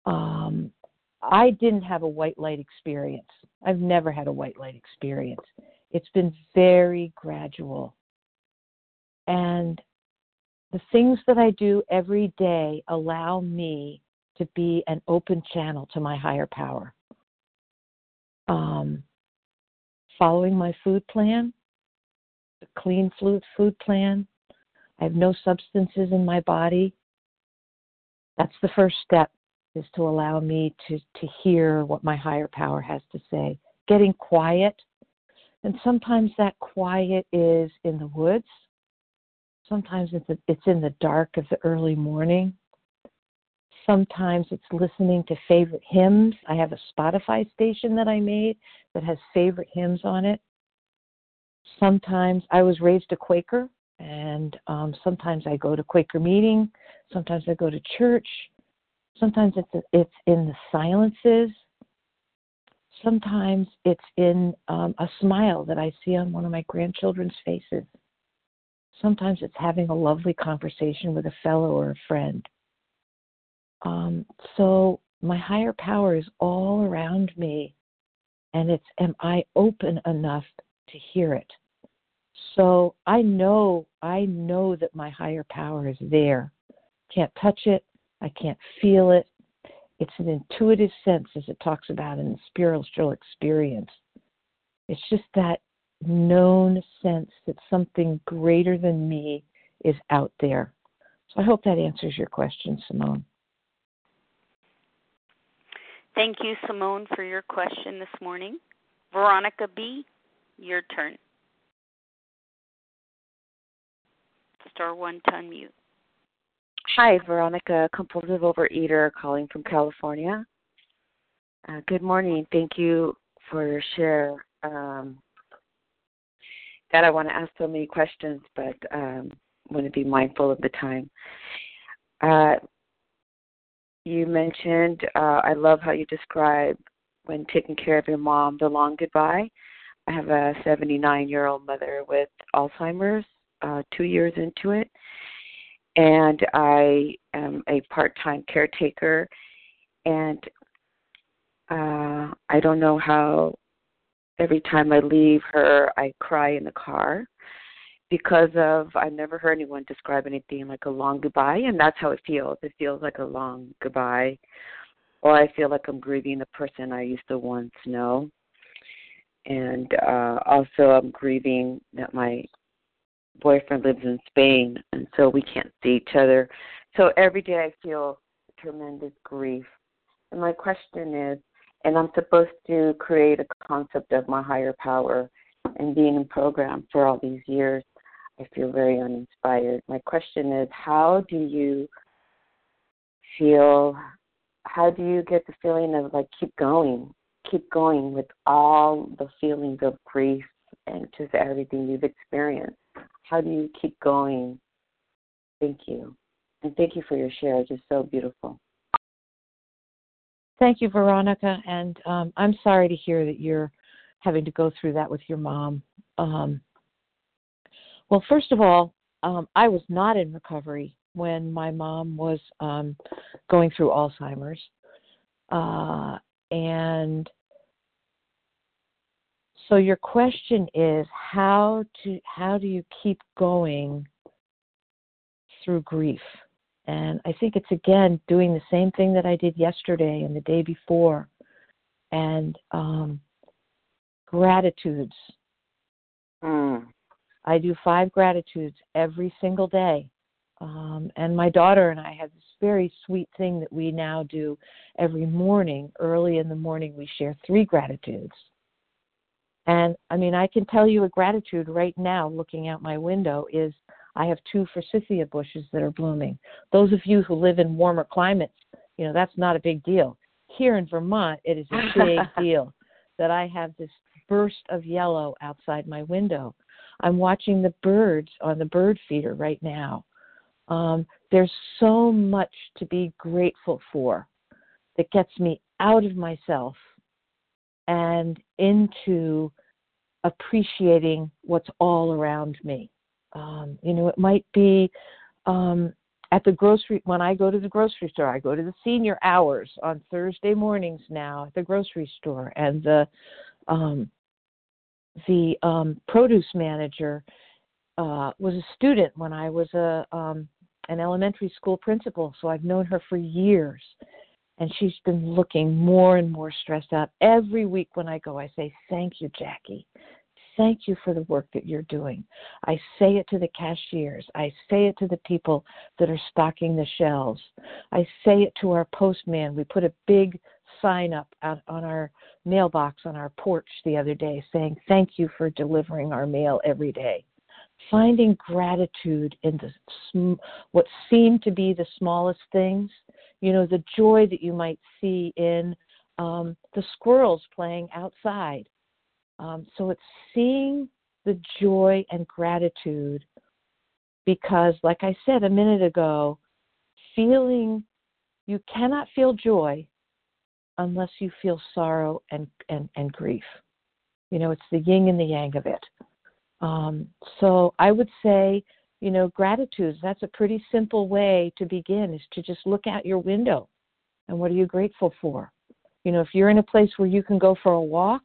[SPEAKER 2] Um, I didn't have a white light experience. I've never had a white light experience. It's been very gradual. And the things that I do every day allow me to be an open channel to my higher power. Um, following my food plan, the clean food food plan. I have no substances in my body. That's the first step is to allow me to, to hear what my higher power has to say. Getting quiet. And sometimes that quiet is in the woods Sometimes it's, it's in the dark of the early morning. Sometimes it's listening to favorite hymns. I have a Spotify station that I made that has favorite hymns on it. Sometimes I was raised a Quaker, and um, sometimes I go to Quaker meeting. Sometimes I go to church. Sometimes it's it's in the silences. Sometimes it's in um, a smile that I see on one of my grandchildren's faces. Sometimes it's having a lovely conversation with a fellow or a friend. Um, so my higher power is all around me, and it's am I open enough to hear it? So I know I know that my higher power is there. Can't touch it. I can't feel it. It's an intuitive sense, as it talks about in the spiritual experience. It's just that known sense that something greater than me is out there. So I hope that answers your question, Simone.
[SPEAKER 1] Thank you, Simone, for your question this morning. Veronica B., your turn. Star one to unmute.
[SPEAKER 6] Hi, Veronica, compulsive overeater calling from California. Uh, good morning. Thank you for your share. Um, God, I want to ask so many questions, but um, want to be mindful of the time. Uh, you mentioned, uh, I love how you describe when taking care of your mom, the long goodbye. I have a 79 year old mother with Alzheimer's, uh, two years into it, and I am a part time caretaker. And uh, I don't know how every time I leave her, I cry in the car because of I've never heard anyone describe anything like a long goodbye, and that's how it feels. It feels like a long goodbye, or I feel like I'm grieving the person I used to once know, and uh, also I'm grieving that my boyfriend lives in Spain, and so we can't see each other. So every day I feel tremendous grief. And my question is, and I'm supposed to create a concept of my higher power and being in program for all these years. I feel very uninspired. My question is how do you feel how do you get the feeling of like keep going, keep going with all the feelings of grief and just everything you've experienced? How do you keep going? Thank you. And thank you for your share. It's just so beautiful.
[SPEAKER 2] Thank you, Veronica. And um, I'm sorry to hear that you're having to go through that with your mom. Um, well, first of all, um, I was not in recovery when my mom was um, going through Alzheimer's. Uh, and so your question is how to how do you keep going through grief? And I think it's again doing the same thing that I did yesterday and the day before, and um, gratitudes.
[SPEAKER 6] Mm.
[SPEAKER 2] I do five gratitudes every single day. Um, and my daughter and I have this very sweet thing that we now do every morning. Early in the morning, we share three gratitudes. And I mean, I can tell you a gratitude right now, looking out my window, is I have two forsythia bushes that are blooming. Those of you who live in warmer climates, you know, that's not a big deal. Here in Vermont, it is a big [laughs] deal that I have this burst of yellow outside my window. I'm watching the birds on the bird feeder right now. Um, there's so much to be grateful for that gets me out of myself and into appreciating what's all around me. Um, you know, it might be um, at the grocery when I go to the grocery store. I go to the senior hours on Thursday mornings now at the grocery store, and the um, the um, produce manager uh, was a student when I was a um, an elementary school principal, so I've known her for years. And she's been looking more and more stressed out. Every week when I go, I say, Thank you, Jackie thank you for the work that you're doing. I say it to the cashiers. I say it to the people that are stocking the shelves. I say it to our postman. We put a big sign up out on our mailbox on our porch the other day saying, Thank you for delivering our mail every day. Finding gratitude in the sm- what seem to be the smallest things, you know, the joy that you might see in um, the squirrels playing outside um, so it's seeing the joy and gratitude because, like I said a minute ago, feeling you cannot feel joy unless you feel sorrow and, and, and grief. You know, it's the yin and the yang of it. Um, so I would say, you know, gratitude, that's a pretty simple way to begin is to just look out your window and what are you grateful for? You know, if you're in a place where you can go for a walk,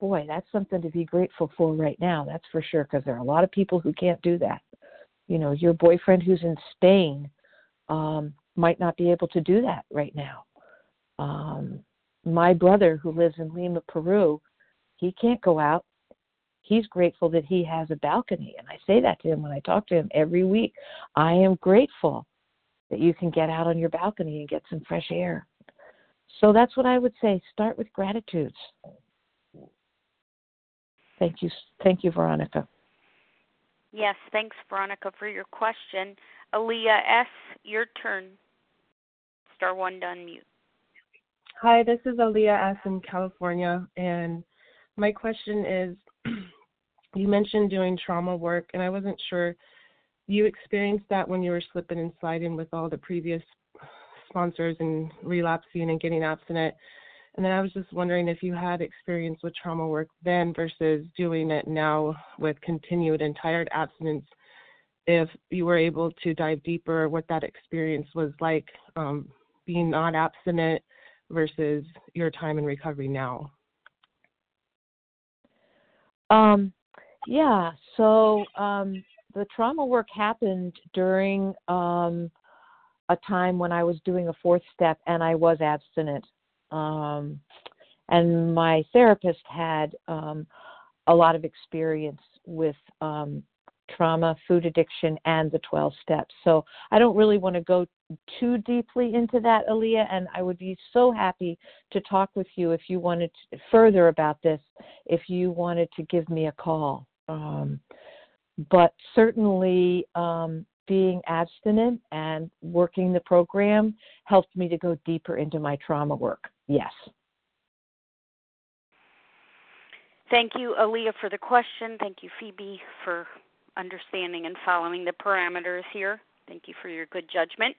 [SPEAKER 2] boy, that's something to be grateful for right now. That's for sure, because there are a lot of people who can't do that. You know, your boyfriend who's in Spain, um, might not be able to do that right now. Um, my brother, who lives in Lima, Peru, he can't go out. He's grateful that he has a balcony. And I say that to him when I talk to him every week. I am grateful that you can get out on your balcony and get some fresh air. So that's what I would say. Start with gratitudes. Thank you. Thank you, Veronica.
[SPEAKER 1] Yes, thanks, Veronica, for your question. Aaliyah S., your turn. Star one to unmute.
[SPEAKER 7] Hi, this is Aaliyah S. in California, and my question is [clears throat] you mentioned doing trauma work, and I wasn't sure you experienced that when you were slipping and sliding with all the previous sponsors and relapsing and getting abstinent. And then I was just wondering if you had experience with trauma work then versus doing it now with continued and tired abstinence, if you were able to dive deeper, what that experience was like um, being not abstinent versus your time in recovery now.
[SPEAKER 2] Um, yeah, so um, the trauma work happened during um, a time when I was doing a fourth step and I was abstinent. Um, and my therapist had um, a lot of experience with um, trauma, food addiction, and the 12 steps. So I don't really want to go too deeply into that, Aaliyah, and I would be so happy to talk with you if you wanted to, further about this, if you wanted to give me a call. Um, but certainly, um, being abstinent and working the program helped me to go deeper into my trauma work. Yes.
[SPEAKER 1] Thank you, Aaliyah, for the question. Thank you, Phoebe, for understanding and following the parameters here. Thank you for your good judgment.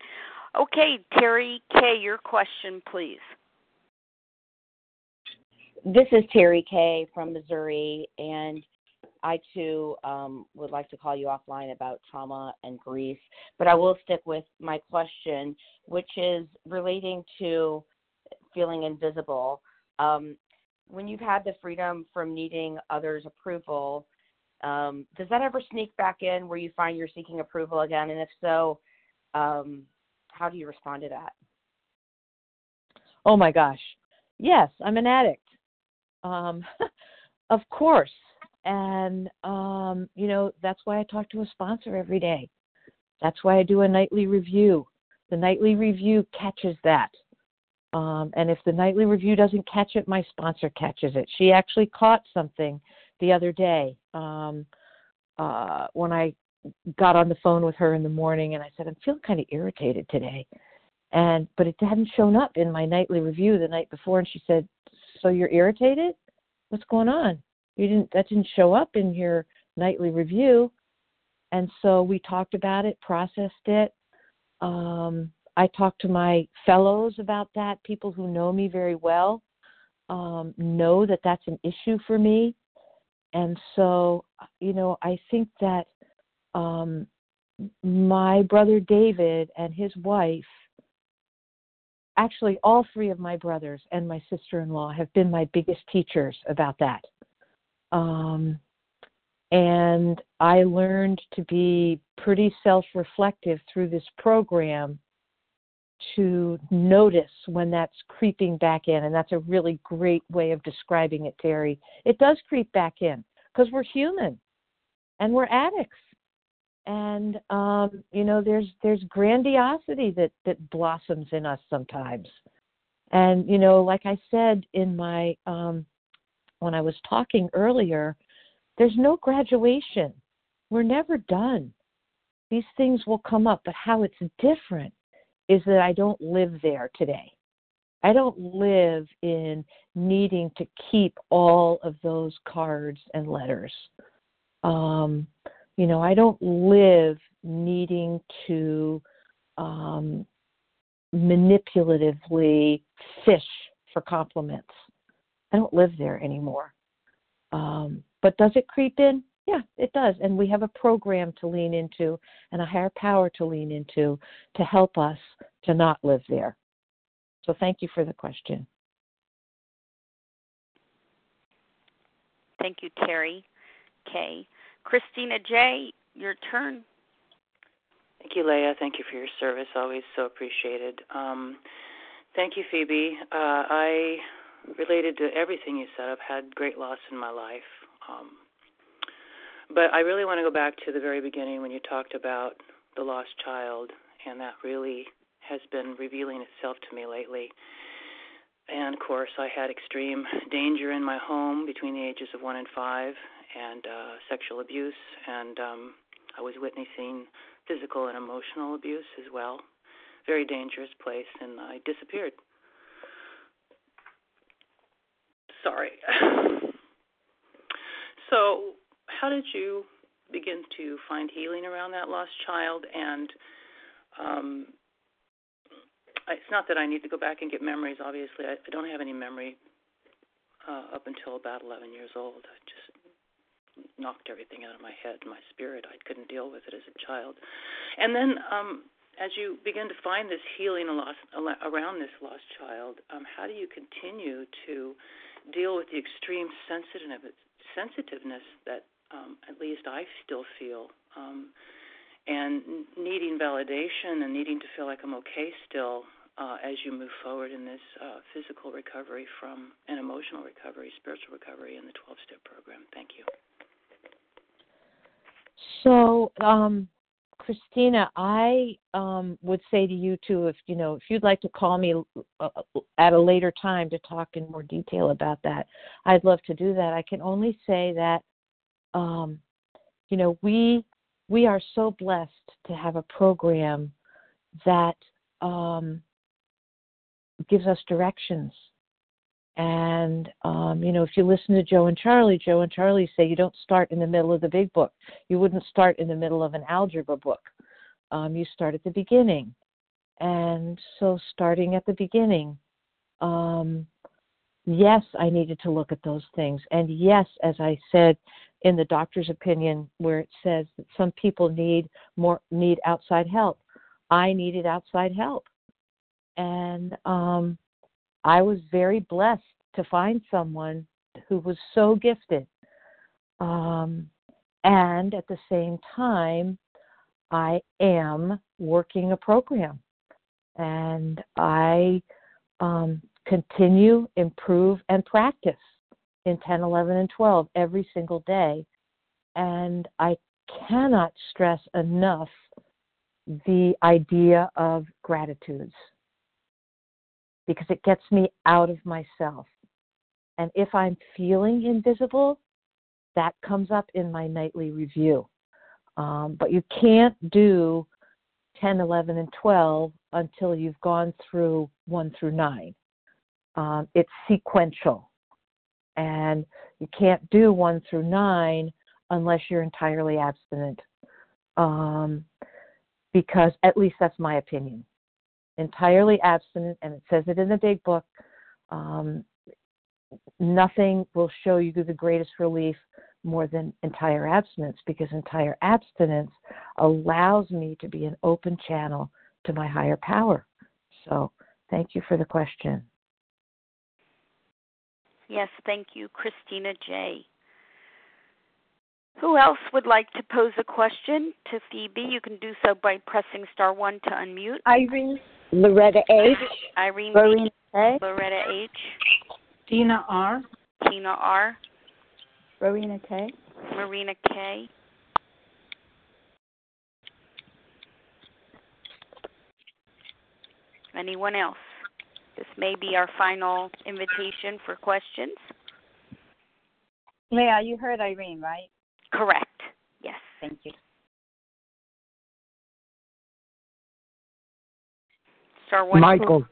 [SPEAKER 1] Okay, Terry K., your question, please.
[SPEAKER 8] This is Terry K. from Missouri, and I too um, would like to call you offline about trauma and grief, but I will stick with my question, which is relating to feeling invisible. Um, when you've had the freedom from needing others' approval, um, does that ever sneak back in where you find you're seeking approval again? And if so, um, how do you respond to that?
[SPEAKER 2] Oh my gosh. Yes, I'm an addict. Um, [laughs] of course. And, um, you know, that's why I talk to a sponsor every day. That's why I do a nightly review. The nightly review catches that. Um, and if the nightly review doesn't catch it, my sponsor catches it. She actually caught something the other day um, uh, when I got on the phone with her in the morning and I said, I'm feeling kind of irritated today. And but it hadn't shown up in my nightly review the night before and she said, So you're irritated? What's going on? You didn't that didn't show up in your nightly review. And so we talked about it, processed it. Um, I talked to my fellows about that, people who know me very well um, know that that's an issue for me. And so, you know, I think that um, my brother David and his wife, actually, all three of my brothers and my sister in law have been my biggest teachers about that. Um, and I learned to be pretty self reflective through this program to notice when that's creeping back in. And that's a really great way of describing it, Terry. It does creep back in because we're human and we're addicts. And um, you know, there's there's grandiosity that that blossoms in us sometimes. And you know, like I said in my um, when I was talking earlier, there's no graduation. We're never done. These things will come up, but how it's different is that I don't live there today. I don't live in needing to keep all of those cards and letters. Um, you know, I don't live needing to um, manipulatively fish for compliments. I don't live there anymore. Um, but does it creep in? Yeah, it does. And we have a program to lean into and a higher power to lean into to help us to not live there. So thank you for the question.
[SPEAKER 1] Thank you, Terry K. Christina J., your turn.
[SPEAKER 9] Thank you, Leah. Thank you for your service. Always so appreciated. Um, thank you, Phoebe. Uh, I related to everything you said. I've had great loss in my life. Um, but I really want to go back to the very beginning when you talked about the lost child, and that really has been revealing itself to me lately. And of course, I had extreme danger in my home between the ages of one and five, and uh, sexual abuse, and um, I was witnessing physical and emotional abuse as well. Very dangerous place, and I disappeared. Sorry. [laughs] so, how did you begin to find healing around that lost child? And um, it's not that I need to go back and get memories. Obviously, I, I don't have any memory uh, up until about 11 years old. I just knocked everything out of my head, my spirit. I couldn't deal with it as a child. And then, um, as you begin to find this healing around this lost child, um, how do you continue to deal with the extreme sensitiveness that um, at least I still feel, um, and needing validation and needing to feel like I'm okay still uh, as you move forward in this uh, physical recovery from an emotional recovery, spiritual recovery in the 12 step program. Thank you.
[SPEAKER 2] So, um, Christina, I um, would say to you too, if you know, if you'd like to call me uh, at a later time to talk in more detail about that, I'd love to do that. I can only say that, um, you know, we we are so blessed to have a program that um, gives us directions and um, you know, if you listen to Joe and Charlie, Joe and Charlie say you don't start in the middle of the big book. You wouldn't start in the middle of an algebra book. Um, you start at the beginning. And so, starting at the beginning, um, yes, I needed to look at those things. And yes, as I said in the doctor's opinion, where it says that some people need more need outside help, I needed outside help. And um, I was very blessed to find someone who was so gifted. Um, and at the same time, I am working a program. And I um, continue, improve, and practice in 10, 11, and 12 every single day. And I cannot stress enough the idea of gratitudes because it gets me out of myself. And if I'm feeling invisible, that comes up in my nightly review. Um, but you can't do 10, 11, and 12 until you've gone through 1 through 9. Um, it's sequential. And you can't do 1 through 9 unless you're entirely abstinent. Um, because at least that's my opinion entirely abstinent, and it says it in the big book. Um, nothing will show you the greatest relief more than entire abstinence because entire abstinence allows me to be an open channel to my higher power. So, thank you for the question.
[SPEAKER 1] Yes, thank you, Christina J. Who else would like to pose a question to Phoebe? You can do so by pressing star one to unmute.
[SPEAKER 10] Irene. Loretta H.
[SPEAKER 1] Irene
[SPEAKER 10] Marina
[SPEAKER 1] K. Loretta H.
[SPEAKER 10] Tina R.
[SPEAKER 1] Tina R.
[SPEAKER 10] Rowena K.
[SPEAKER 1] Marina K. Anyone else? This may be our final invitation for questions.
[SPEAKER 10] Leah, you heard Irene, right?
[SPEAKER 1] Correct. Yes.
[SPEAKER 10] Thank you.
[SPEAKER 1] Star one.
[SPEAKER 11] Michael.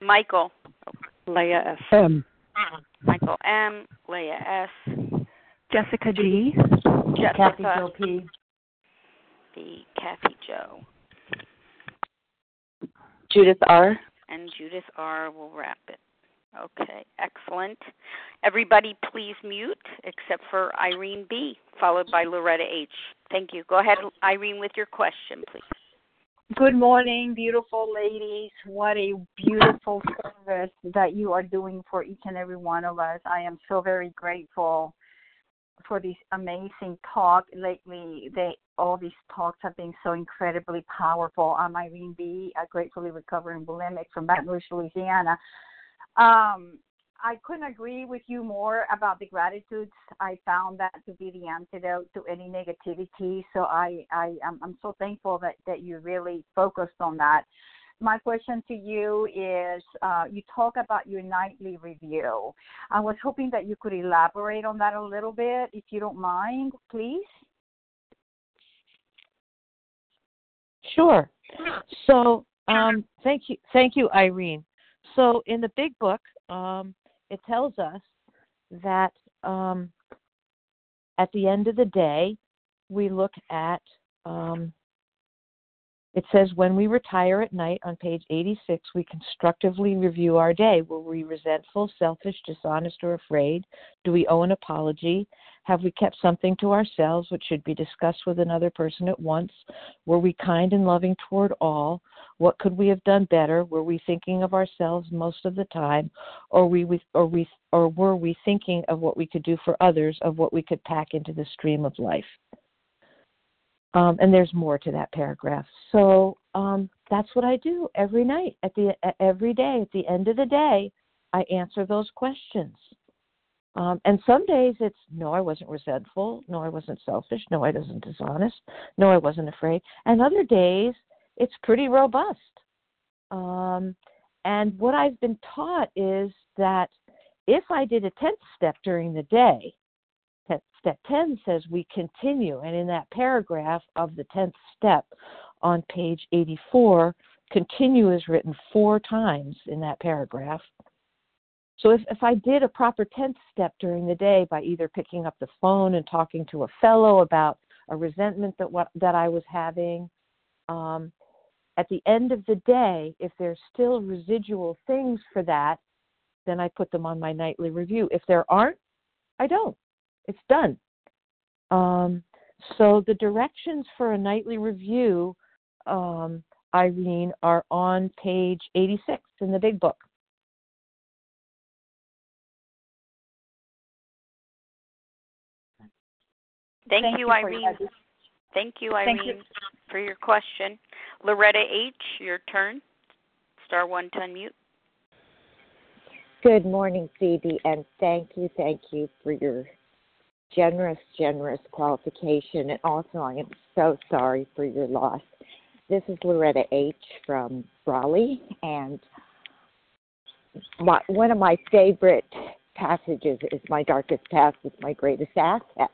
[SPEAKER 1] Michael.
[SPEAKER 3] Leah S.
[SPEAKER 11] M.
[SPEAKER 1] Michael M. Leah S.
[SPEAKER 3] Jessica G.
[SPEAKER 1] Jessica
[SPEAKER 10] Kathy Joe P.
[SPEAKER 1] The Kathy Joe.
[SPEAKER 6] Judith R.
[SPEAKER 1] And Judith R. will wrap it. Okay, excellent. Everybody, please mute except for Irene B., followed by Loretta H. Thank you. Go ahead, Irene, with your question, please.
[SPEAKER 10] Good morning, beautiful ladies. What a beautiful service that you are doing for each and every one of us. I am so very grateful for this amazing talk lately. The all these talks have been so incredibly powerful. I'm Irene B., a gratefully recovering bulimic from Baton Rouge, Louisiana. Um, I couldn't agree with you more about the gratitudes. I found that to be the antidote to any negativity. So I, I I'm so thankful that, that you really focused on that. My question to you is uh, you talk about your nightly review. I was hoping that you could elaborate on that a little bit, if you don't mind, please.
[SPEAKER 2] Sure. So um, thank you, thank you, Irene. So in the big book, um, it tells us that um, at the end of the day, we look at um, it says, when we retire at night on page 86, we constructively review our day. Were we resentful, selfish, dishonest, or afraid? Do we owe an apology? Have we kept something to ourselves which should be discussed with another person at once? Were we kind and loving toward all? What could we have done better? Were we thinking of ourselves most of the time, or we or we or were we thinking of what we could do for others, of what we could pack into the stream of life? Um, and there's more to that paragraph. So um, that's what I do every night, at the every day. At the end of the day, I answer those questions. Um, and some days it's no, I wasn't resentful. No, I wasn't selfish. No, I wasn't dishonest. No, I wasn't afraid. And other days it's pretty robust. Um, and what I've been taught is that if I did a 10th step during the day, Step 10 says we continue, and in that paragraph of the 10th step on page 84, continue is written four times in that paragraph. So if, if I did a proper 10th step during the day by either picking up the phone and talking to a fellow about a resentment that what that I was having, um, at the end of the day, if there's still residual things for that, then I put them on my nightly review. If there aren't, I don't it's done. Um, so the directions for a nightly review, um, Irene, are on page 86 in the big book.
[SPEAKER 1] Thank, Thank you, you, Irene. Thank you, Irene, Thank you. for your question. Loretta H., your turn. Star one to unmute.
[SPEAKER 11] Good morning, Phoebe, and thank you, thank you for your generous, generous qualification. And also, I am so sorry for your loss. This is Loretta H. from Raleigh, and my, one of my favorite passages is My Darkest Past is My Greatest Asset.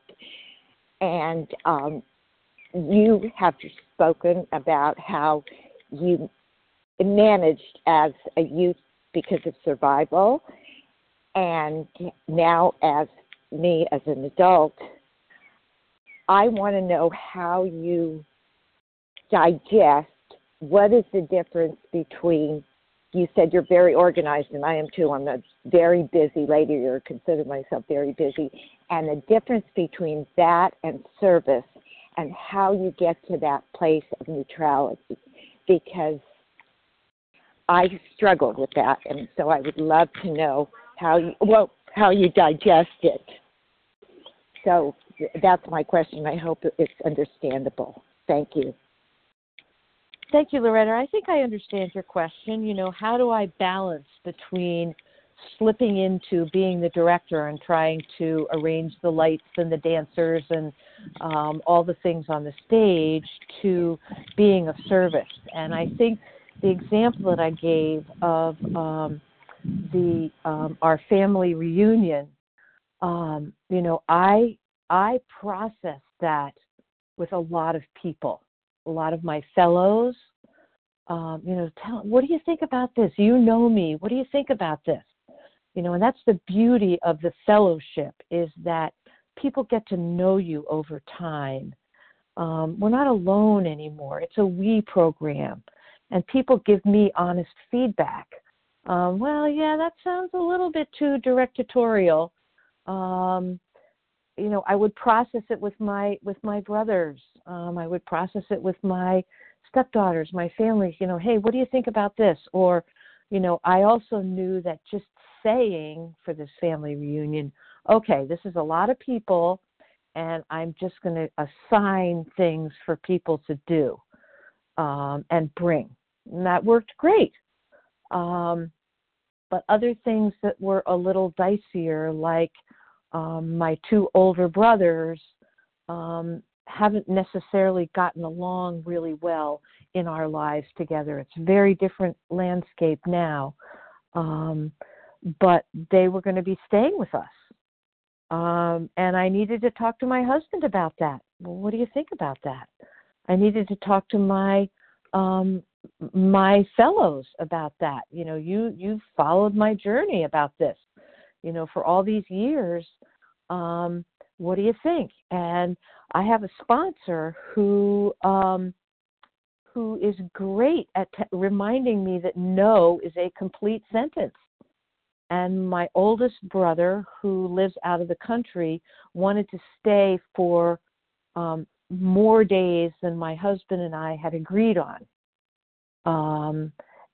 [SPEAKER 11] And um, you have spoken about how you managed as a youth because of survival, and now as me as an adult, I want to know how you digest what is the difference between you said you're very organized and I am too. I'm a very busy lady or consider myself very busy. And the difference between that and service and how you get to that place of neutrality. Because I struggled with that and so I would love to know how you well how you digest it. So that's my question. I hope it's understandable. Thank you.
[SPEAKER 2] Thank you, Loretta. I think I understand your question. You know, how do I balance between slipping into being the director and trying to arrange the lights and the dancers and um, all the things on the stage to being of service? And I think the example that I gave of um, the um, our family reunion um, you know, I I process that with a lot of people, a lot of my fellows. Um, you know, tell what do you think about this? You know me. What do you think about this? You know, and that's the beauty of the fellowship is that people get to know you over time. Um, we're not alone anymore. It's a we program, and people give me honest feedback. Um, well, yeah, that sounds a little bit too directorial um, you know, I would process it with my with my brothers. Um, I would process it with my stepdaughters, my family. You know, hey, what do you think about this? Or, you know, I also knew that just saying for this family reunion, okay, this is a lot of people, and I'm just going to assign things for people to do um, and bring. And that worked great. Um, but other things that were a little dicier, like um, my two older brothers, um, haven't necessarily gotten along really well in our lives together. It's a very different landscape now. Um, but they were going to be staying with us. Um, and I needed to talk to my husband about that. Well, what do you think about that? I needed to talk to my um, my fellows about that. You know, you you followed my journey about this. You know, for all these years. Um, what do you think? And I have a sponsor who um, who is great at t- reminding me that no is a complete sentence. And my oldest brother, who lives out of the country, wanted to stay for um, more days than my husband and I had agreed on. Um,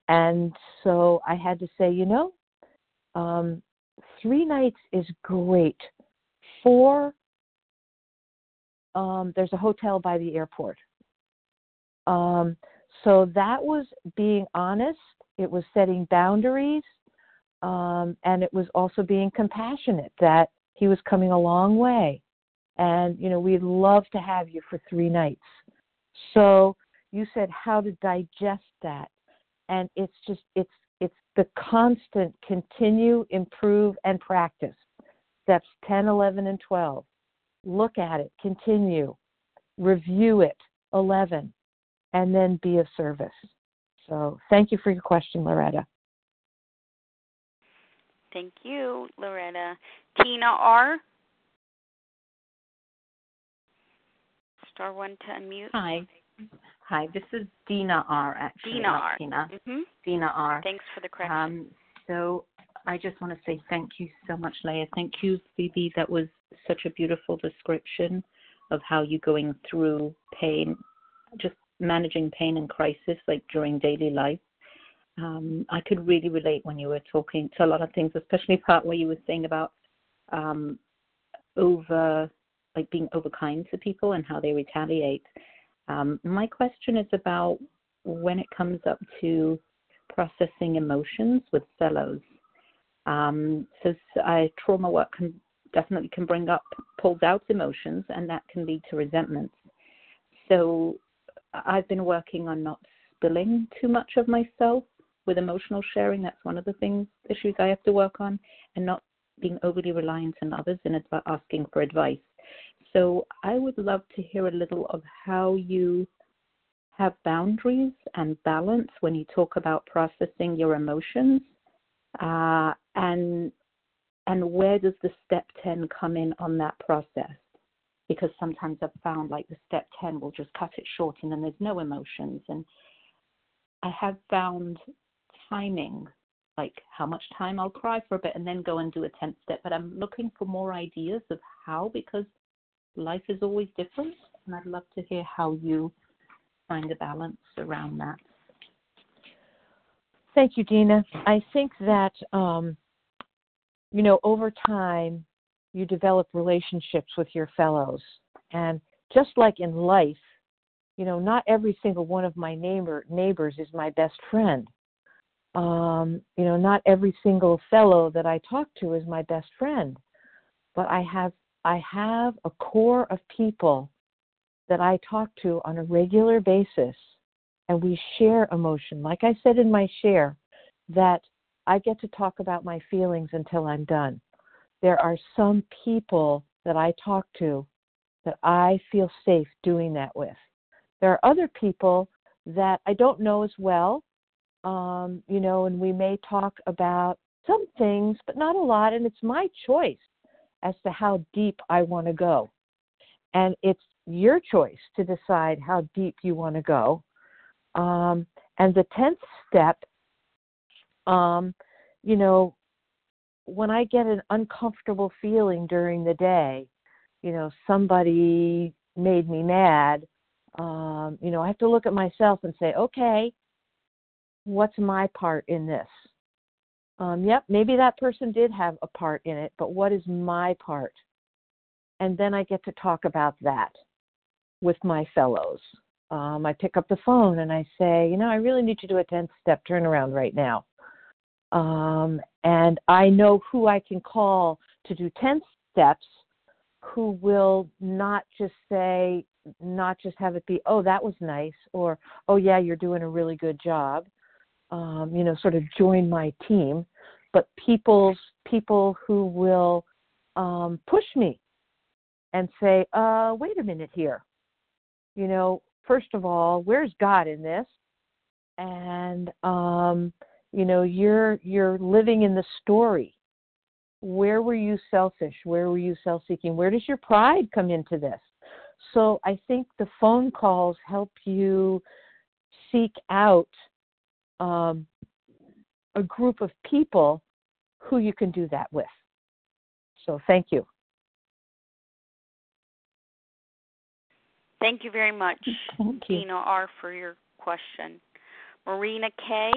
[SPEAKER 2] and so I had to say, you know, um, three nights is great. Four, um, there's a hotel by the airport. Um, so that was being honest. It was setting boundaries, um, and it was also being compassionate that he was coming a long way, and you know we'd love to have you for three nights. So you said how to digest that, and it's just it's it's the constant continue, improve, and practice. Steps 10, 11, and 12. Look at it, continue, review it, 11 and then be of service. So thank you for your question, Loretta.
[SPEAKER 1] Thank you, Loretta. Tina R. Star one to unmute.
[SPEAKER 12] Hi. Hi, this is Dina R. Actually,
[SPEAKER 1] Dina R.
[SPEAKER 12] Tina.
[SPEAKER 1] Mm-hmm.
[SPEAKER 12] Dina R.
[SPEAKER 1] Thanks for the correction.
[SPEAKER 12] Um, so I just want to say thank you so much, Leah. Thank you, Phoebe. That was such a beautiful description of how you're going through pain, just managing pain and crisis, like during daily life. Um, I could really relate when you were talking to a lot of things, especially part where you were saying about um, over, like being overkind to people and how they retaliate. Um, my question is about when it comes up to processing emotions with fellows. Um, so trauma work can definitely can bring up, pulls out emotions, and that can lead to resentments. So I've been working on not spilling too much of myself with emotional sharing. That's one of the things, issues I have to work on, and not being overly reliant on others and asking for advice. So I would love to hear a little of how you have boundaries and balance when you talk about processing your emotions, uh, and and where does the step 10 come in on that process? because sometimes I've found like the step 10 will just cut it short and then there's no emotions. And I have found timing, like how much time I'll cry for a bit and then go and do a 10th step. But I'm looking for more ideas of how because life is always different. And I'd love to hear how you find a balance around that.
[SPEAKER 2] Thank you, Dina. I think that, um, you know, over time, you develop relationships with your fellows. And just like in life, you know, not every single one of my neighbor neighbors is my best friend. Um, you know, not every single fellow that I talk to is my best friend. But I have I have a core of people that I talk to on a regular basis and we share emotion. Like I said in my share, that I get to talk about my feelings until I'm done there are some people that I talk to that I feel safe doing that with. There are other people that I don't know as well, um, you know, and we may talk about some things, but not a lot, and it's my choice as to how deep I want to go. And it's your choice to decide how deep you want to go. Um, and the 10th step, um, you know, when I get an uncomfortable feeling during the day, you know, somebody made me mad, um, you know, I have to look at myself and say, okay, what's my part in this? Um, yep, maybe that person did have a part in it, but what is my part? and then I get to talk about that with my fellows. Um, I pick up the phone and I say, you know, I really need you to do a 10 step turnaround right now. Um, and I know who I can call to do 10 steps who will not just say, not just have it be, oh, that was nice, or, oh, yeah, you're doing a really good job, um, you know, sort of join my team, but people's people who will um, push me and say, uh, wait a minute here. You know, first of all, where's God in this? And um, you know, you're you're living in the story. Where were you selfish? Where were you self-seeking? Where does your pride come into this? So I think the phone calls help you seek out um, a group of people who you can do that with. So thank you.
[SPEAKER 1] Thank you very much,
[SPEAKER 2] Thank you.
[SPEAKER 1] Dina R, for your question. Marina K,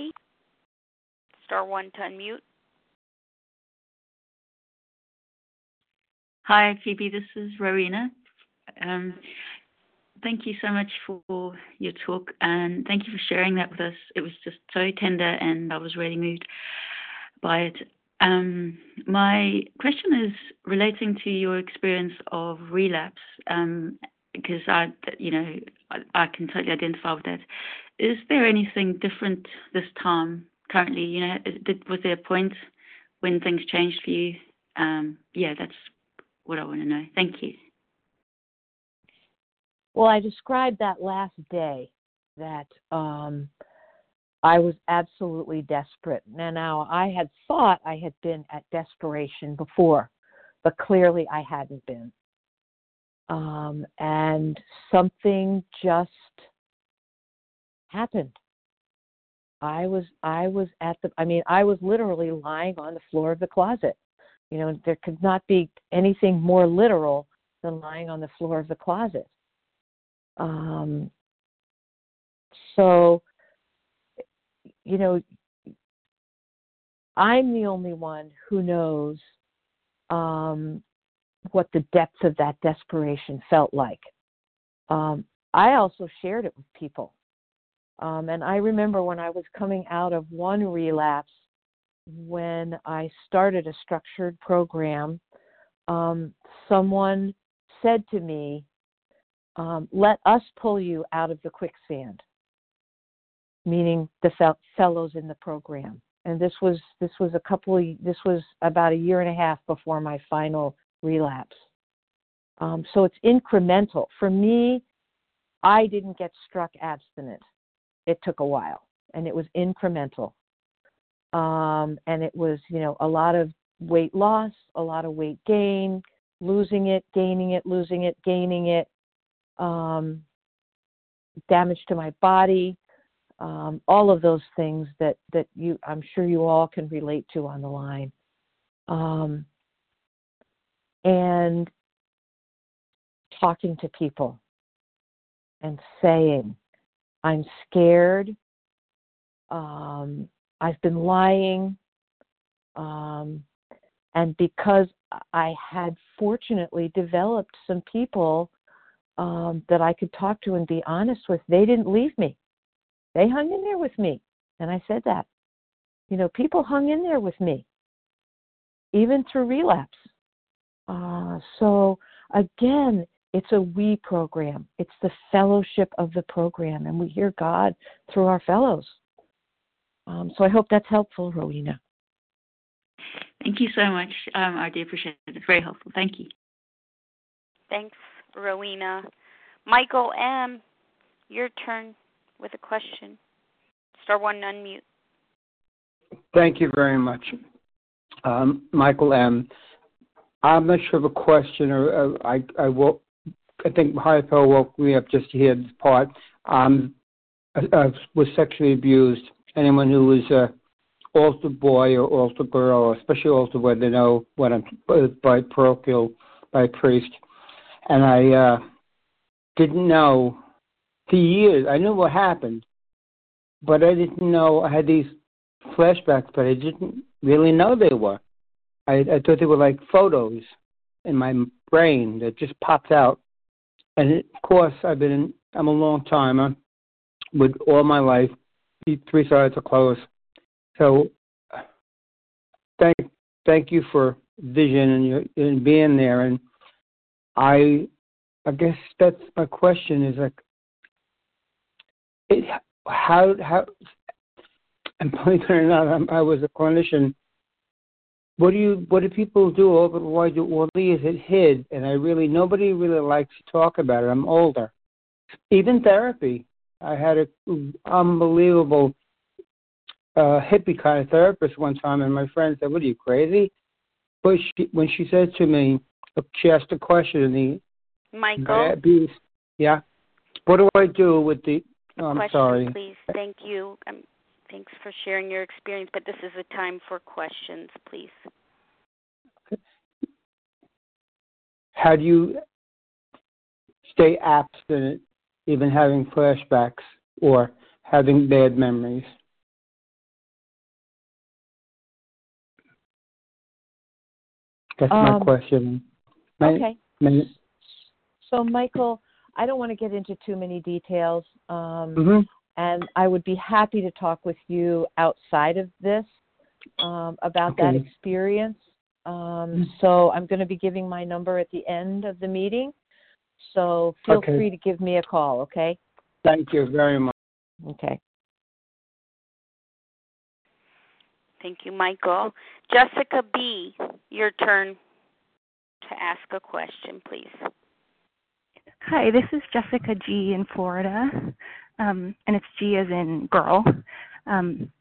[SPEAKER 1] star one to unmute.
[SPEAKER 13] Hi, Phoebe. This is Rowena. Um, thank you so much for your talk and thank you for sharing that with us. It was just so tender and I was really moved by it. Um, my question is relating to your experience of relapse, um, because I, you know, I, I can totally identify with that. Is there anything different this time currently? You know, did, was there a point when things changed for you? Um, yeah, that's what I want to know. Thank you.
[SPEAKER 2] Well, I described that last day that um, I was absolutely desperate. Now, now I had thought I had been at desperation before, but clearly I hadn't been. Um, and something just happened. I was I was at the I mean I was literally lying on the floor of the closet. You know, there could not be anything more literal than lying on the floor of the closet. Um, so you know, I'm the only one who knows um, what the depth of that desperation felt like. Um, I also shared it with people. Um, and I remember when I was coming out of one relapse, when I started a structured program, um, someone said to me, um, Let us pull you out of the quicksand meaning the fellows in the program. And this was this was a couple of this was about a year and a half before my final relapse. Um, so it's incremental. For me, I didn't get struck abstinent. It took a while, and it was incremental. Um, and it was you know a lot of weight loss, a lot of weight gain, losing it, gaining it, losing it, gaining it, um, damage to my body, um, all of those things that that you I'm sure you all can relate to on the line. Um, and talking to people and saying, I'm scared. Um, I've been lying. Um, and because I had fortunately developed some people um, that I could talk to and be honest with, they didn't leave me. They hung in there with me. And I said that. You know, people hung in there with me, even through relapse. Uh, so, again, it's a we program, it's the fellowship of the program, and we hear God through our fellows. Um, so, I hope that's helpful, Rowena.
[SPEAKER 13] Thank you so much. Um, I do appreciate it. It's very helpful. Thank you.
[SPEAKER 1] Thanks, Rowena. Michael M., your turn with a question. Star one, unmute.
[SPEAKER 14] Thank you very much. Um, Michael M. I'm not sure of a question, or uh, I, I woke, I think Hypo woke me up just to hear this part. Um, I, I was sexually abused. Anyone who was a altar boy or altar girl, especially altar boy, they know what I'm by parochial, by priest. And I uh, didn't know for years. I knew what happened, but I didn't know I had these flashbacks, but I didn't really know they were. I, I thought they were like photos, in my brain that just popped out. And it, of course, I've been I'm a long timer with all my life. Three sides are closed. So thank thank you for vision and your and being there. And I I guess that's my question is like it how how and [laughs] believe it or not, I'm, I was a clinician. What do you what do people do? Oh, but why do well is it hid? And I really nobody really likes to talk about it. I'm older. Even therapy. I had an unbelievable uh, hippie kind of therapist one time, and my friend said, "What are you crazy?" But she, when she said to me, she asked a question, and the
[SPEAKER 1] Michael,
[SPEAKER 14] yeah, what do I do with the? Oh, I'm
[SPEAKER 1] question,
[SPEAKER 14] sorry.
[SPEAKER 1] please. Thank you. Um, thanks for sharing your experience, but this is a time for questions, please.
[SPEAKER 14] How do you stay abstinent, even having flashbacks or having bad memories? That's my
[SPEAKER 2] Um,
[SPEAKER 14] question. May-
[SPEAKER 2] Okay.
[SPEAKER 14] may-
[SPEAKER 2] So, Michael, I don't want to get into too many details, um,
[SPEAKER 14] Mhm.
[SPEAKER 2] and I would be happy to talk with you outside of this um, about that experience. Um, so, I'm going to be giving my number at the end of the meeting. So, feel
[SPEAKER 14] Okay.
[SPEAKER 2] free to give me a call, okay?
[SPEAKER 14] Thank you very much.
[SPEAKER 2] Okay.
[SPEAKER 1] Thank you, Michael. Jessica B., your turn to ask a question, please.
[SPEAKER 3] Hi, this is Jessica G in Florida, um, and it's G as in girl. Um,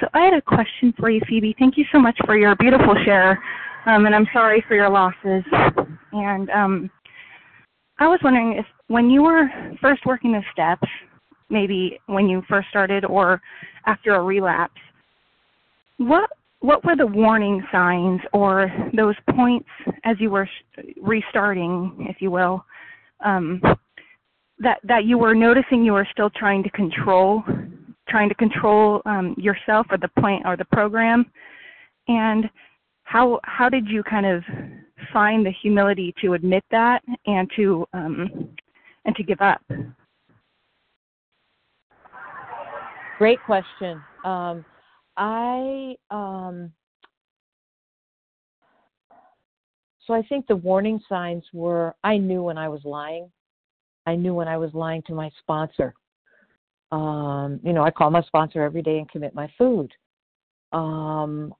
[SPEAKER 3] so I had a question for you, Phoebe. Thank you so much for your beautiful share, um, and I'm sorry for your losses. And um, I was wondering if when you were first working the steps, maybe when you first started or after a relapse, what what were the warning signs or those points as you were restarting, if you will, um, that that you were noticing you were still trying to control, trying to control um, yourself or the point or the program, and how how did you kind of find the humility to admit that and to um, and to give up?
[SPEAKER 2] Great question. Um, I um, so I think the warning signs were I knew when I was lying. I knew when I was lying to my sponsor. Um, you know, I call my sponsor every day and commit my food. Um,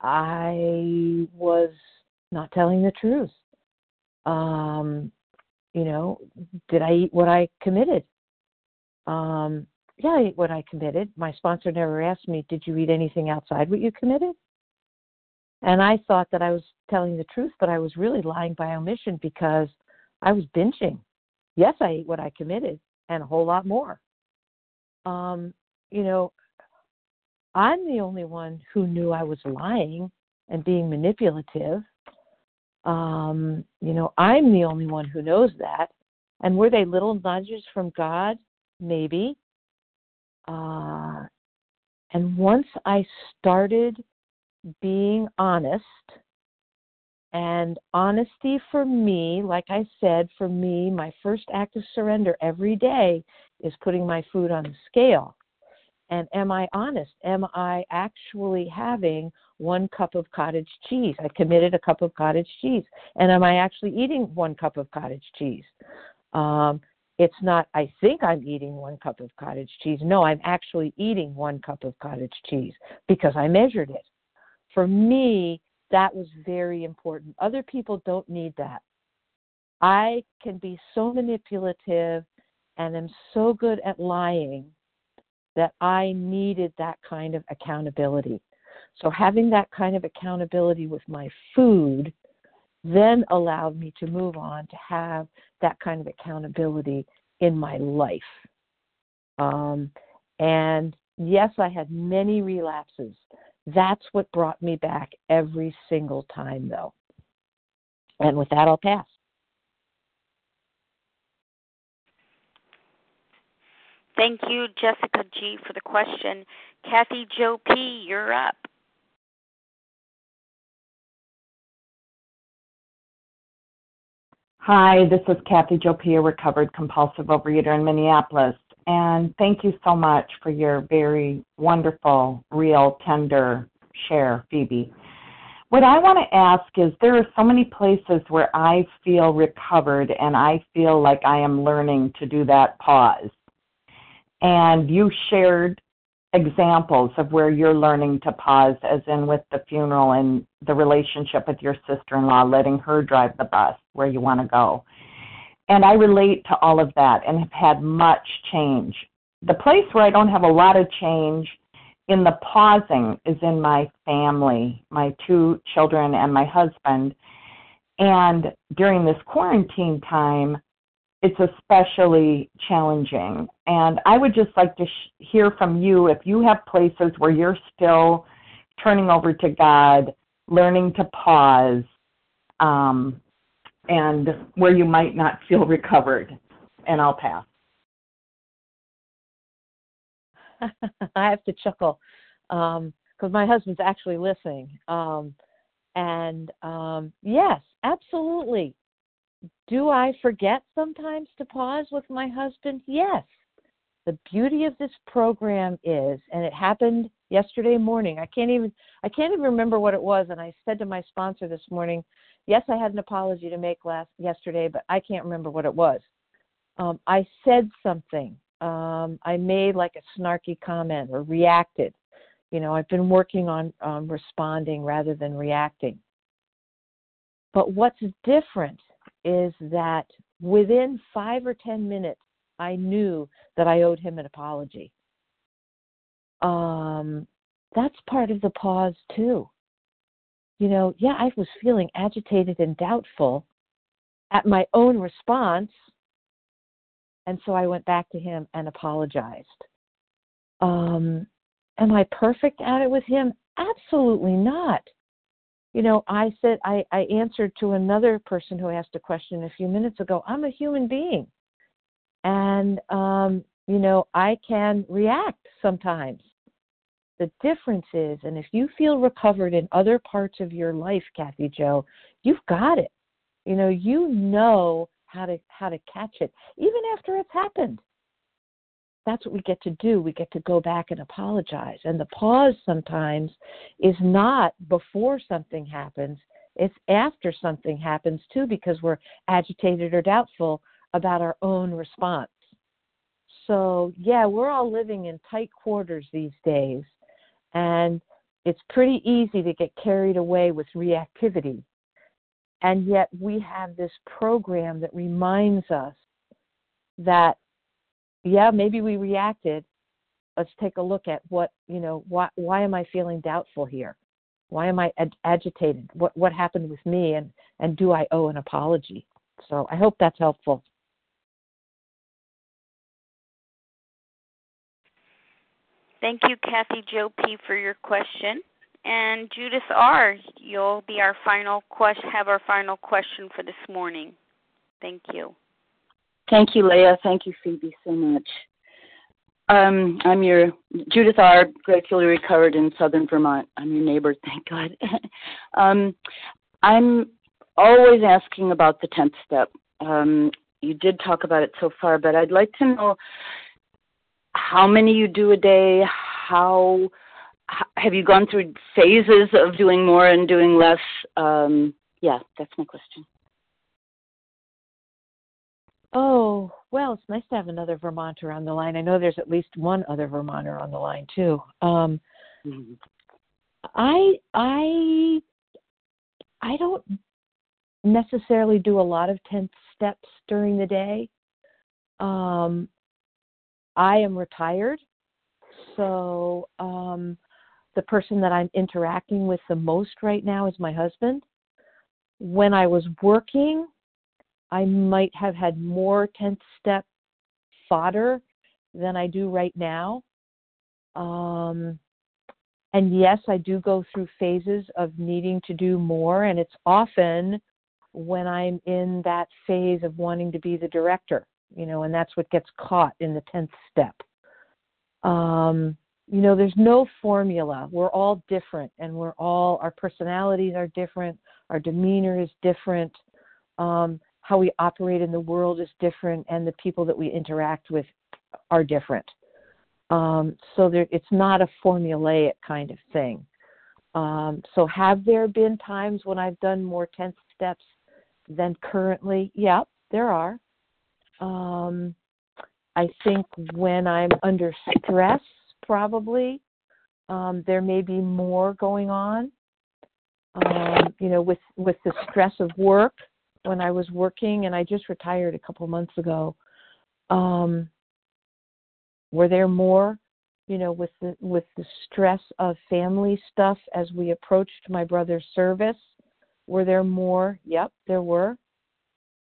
[SPEAKER 2] I was not telling the truth. Um, you know, did I eat what I committed? Um, yeah, what I committed. My sponsor never asked me, Did you eat anything outside what you committed? And I thought that I was telling the truth, but I was really lying by omission because I was binging. Yes, I ate what I committed and a whole lot more. Um, you know, I'm the only one who knew I was lying and being manipulative. Um, you know, I'm the only one who knows that. And were they little nudges from God? Maybe. Uh, and once I started being honest, and honesty for me, like I said, for me, my first act of surrender every day is putting my food on the scale. And am I honest? Am I actually having one cup of cottage cheese? I committed a cup of cottage cheese. And am I actually eating one cup of cottage cheese? Um, it's not, I think I'm eating one cup of cottage cheese. No, I'm actually eating one cup of cottage cheese because I measured it. For me, that was very important. Other people don't need that. I can be so manipulative and am so good at lying that I needed that kind of accountability. So, having that kind of accountability with my food then allowed me to move on to have that kind of accountability in my life. Um, and yes, I had many relapses. That's what brought me back every single time, though. And with that, I'll pass.
[SPEAKER 1] Thank you, Jessica G, for the question. Kathy Joe P, you're up.
[SPEAKER 15] Hi, this is Kathy Jopia, recovered compulsive overeater in Minneapolis. And thank you so much for your very wonderful, real, tender share, Phoebe. What I want to ask is there are so many places where I feel recovered and I feel like I am learning to do that pause. And you shared examples of where you're learning to pause, as in with the funeral and the relationship with your sister in law, letting her drive the bus where you want to go. And I relate to all of that and have had much change. The place where I don't have a lot of change in the pausing is in my family, my two children and my husband. And during this quarantine time, it's especially challenging. And I would just like to sh- hear from you if you have places where you're still turning over to God, learning to pause, um, and where you might not feel recovered. And I'll pass. [laughs]
[SPEAKER 2] I have to chuckle because um, my husband's actually listening. Um, and um, yes, absolutely. Do I forget sometimes to pause with my husband? Yes. The beauty of this program is, and it happened yesterday morning. I can't even I can't even remember what it was, and I said to my sponsor this morning, yes, I had an apology to make last yesterday, but I can't remember what it was. Um, I said something. Um, I made like a snarky comment or reacted. You know, I've been working on um, responding rather than reacting. But what's different is that within five or ten minutes, I knew that I owed him an apology. Um, that's part of the pause too. You know, yeah, I was feeling agitated and doubtful at my own response, and so I went back to him and apologized. Um, am I perfect at it with him? Absolutely not you know, I said I, I answered to another person who asked a question a few minutes ago. I'm a human being, and um, you know, I can react sometimes. The difference is, and if you feel recovered in other parts of your life, Kathy Joe, you've got it. You know, you know how to how to catch it, even after it's happened that's what we get to do. We get to go back and apologize. And the pause sometimes is not before something happens, it's after something happens too, because we're agitated or doubtful about our own response. So, yeah, we're all living in tight quarters these days. And it's pretty easy to get carried away with reactivity. And yet, we have this program that reminds us that yeah, maybe we reacted. Let's take a look at what, you know, why, why am I feeling doubtful here? Why am I ag- agitated? What, what happened with me? And, and do I owe an apology? So I hope that's helpful.
[SPEAKER 1] Thank you, Kathy Joe P, for your question. And Judith R, you'll be our final question. Have our final question for this morning. Thank you.
[SPEAKER 16] Thank you, Leah. Thank you, Phoebe, so much. Um, I'm your Judith R. Gratefully recovered in Southern Vermont. I'm your neighbor, thank God. [laughs] um, I'm always asking about the tenth step. Um, you did talk about it so far, but I'd like to know how many you do a day. How have you gone through phases of doing more and doing less? Um, yeah, that's my question.
[SPEAKER 2] Oh, well, it's nice to have another Vermonter on the line. I know there's at least one other Vermonter on the line too. Um, mm-hmm. I I I don't necessarily do a lot of tenth steps during the day. Um, I am retired, so um, the person that I'm interacting with the most right now is my husband. When I was working, I might have had more 10th step fodder than I do right now. Um, and yes, I do go through phases of needing to do more, and it's often when I'm in that phase of wanting to be the director, you know, and that's what gets caught in the 10th step. Um, you know, there's no formula. We're all different, and we're all, our personalities are different, our demeanor is different. Um, how we operate in the world is different, and the people that we interact with are different. Um, so there, it's not a formulaic kind of thing. Um, so have there been times when I've done more 10 steps than currently? Yep, there are. Um, I think when I'm under stress, probably um, there may be more going on. Um, you know, with with the stress of work when I was working, and I just retired a couple months ago. Um, were there more? You know, with the with the stress of family stuff as we approached my brother's service, were there more? Yep, there were.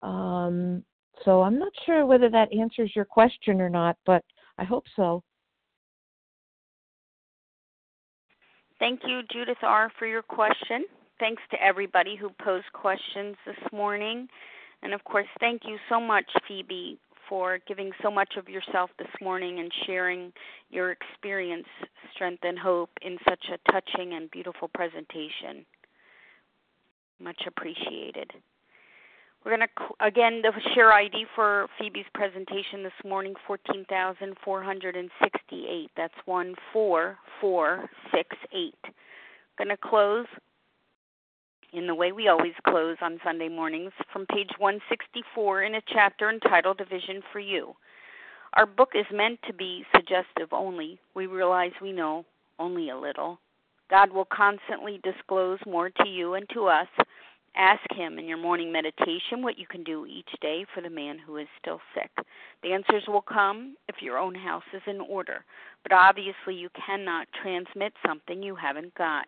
[SPEAKER 2] Um, so I'm not sure whether that answers your question or not, but I hope so.
[SPEAKER 1] Thank you, Judith R., for your question. Thanks to everybody who posed questions this morning. And of course, thank you so much, Phoebe, for giving so much of yourself this morning and sharing your experience, strength, and hope in such a touching and beautiful presentation. Much appreciated. We're going to, again, the share ID for Phoebe's presentation this morning, 14,468. That's 14468. Going to close in the way we always close on Sunday mornings from page 164 in a chapter entitled A Vision for You. Our book is meant to be suggestive only. We realize we know only a little. God will constantly disclose more to you and to us Ask Him in your morning meditation what you can do each day for the man who is still sick. The answers will come if your own house is in order, but obviously you cannot transmit something you haven't got.